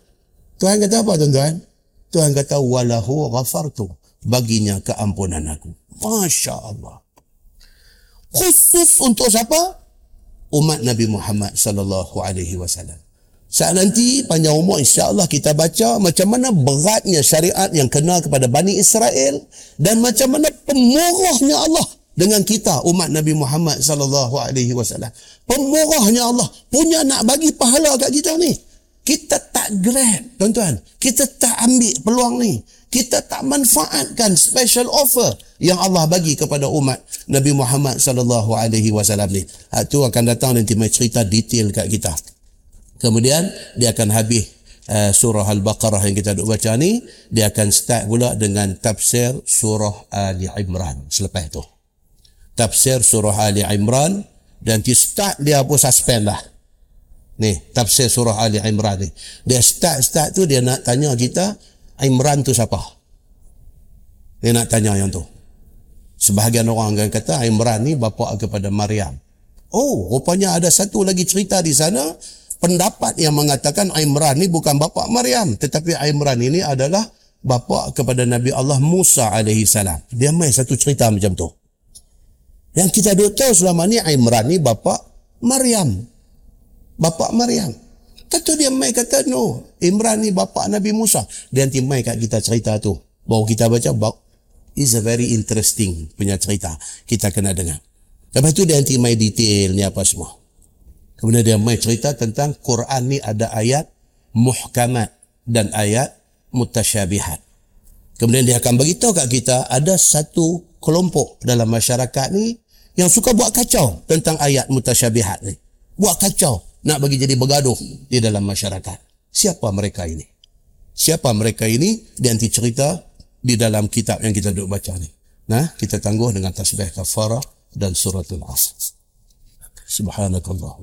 Tuhan kata apa tuan-tuan? Tuhan kata walahu ghafartu baginya keampunan aku. Masya Allah. Khusus untuk siapa? Umat Nabi Muhammad sallallahu alaihi wasallam. Saat nanti panjang umur insya-Allah kita baca macam mana beratnya syariat yang kena kepada Bani Israel dan macam mana pemurahnya Allah dengan kita umat Nabi Muhammad sallallahu alaihi wasallam. Pemurahnya Allah punya nak bagi pahala kat kita ni. Kita tak grab, tuan-tuan. Kita tak ambil peluang ni. Kita tak manfaatkan special offer yang Allah bagi kepada umat Nabi Muhammad sallallahu alaihi wasallam ni. Ha, akan datang nanti mai cerita detail kat kita. Kemudian dia akan habis uh, surah Al-Baqarah yang kita duk baca ni, dia akan start pula dengan tafsir surah Ali Imran selepas itu tafsir surah Ali Imran dan di start dia pun suspend lah. Ni, tafsir surah Ali Imran ni. Dia start-start tu dia nak tanya kita, Imran tu siapa? Dia nak tanya yang tu. Sebahagian orang akan kata, Imran ni bapa kepada Maryam. Oh, rupanya ada satu lagi cerita di sana, pendapat yang mengatakan Imran ni bukan bapa Maryam, tetapi Imran ini adalah bapa kepada Nabi Allah Musa alaihi salam. Dia main satu cerita macam tu. Yang kita duk tahu selama ni Imran ni bapa Maryam. Bapa Maryam. Tentu dia mai kata no. Imran ni bapa Nabi Musa. Dia nanti mai kat kita cerita tu. Baru kita baca is a very interesting punya cerita. Kita kena dengar. Lepas tu dia nanti mai detail ni apa semua. Kemudian dia mai cerita tentang Quran ni ada ayat muhkamat dan ayat mutasyabihat. Kemudian dia akan beritahu kat kita ada satu kelompok dalam masyarakat ni yang suka buat kacau tentang ayat mutasyabihat ni. Buat kacau nak bagi jadi bergaduh di dalam masyarakat. Siapa mereka ini? Siapa mereka ini? Dia nanti cerita di dalam kitab yang kita duduk baca ni. Nah, kita tangguh dengan tasbih kafarah dan suratul asr. Subhanakallah.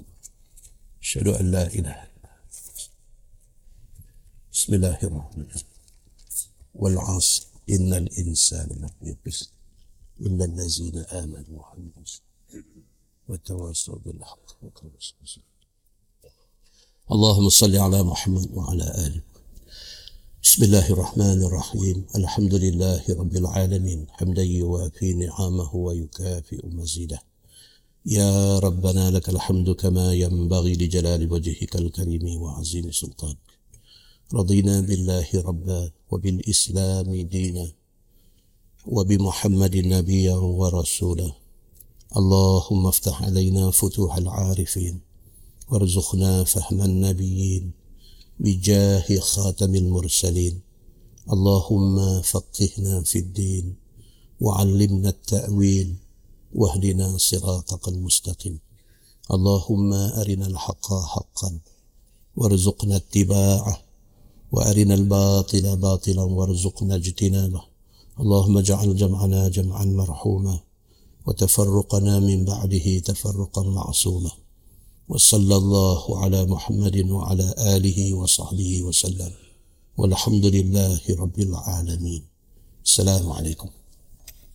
Asyadu an la ilaha. Bismillahirrahmanirrahim. Wal asr. Innal insana lafi qusr. nazina amal آمنوا Wa الصالحات وتواصوا بالحق وتواصوا اللهم صل على محمد وعلى آله. بسم الله الرحمن الرحيم. الحمد لله رب العالمين. حمدا يوافي نعمه ويكافئ مزيده. يا ربنا لك الحمد كما ينبغي لجلال وجهك الكريم وعظيم سلطانك. رضينا بالله ربا وبالإسلام دينا وبمحمد نبيا ورسولا. اللهم افتح علينا فتوح العارفين. وارزقنا فهم النبيين بجاه خاتم المرسلين. اللهم فقهنا في الدين وعلمنا التأويل واهدنا صراطك المستقيم. اللهم أرنا الحق حقا وارزقنا اتباعه وأرنا الباطل باطلا وارزقنا اجتنابه. اللهم اجعل جمعنا جمعا مرحوما وتفرقنا من بعده تفرقا معصوما. وصلى الله على محمد وعلى آله وصحبه وسلم والحمد لله رب العالمين. السلام عليكم.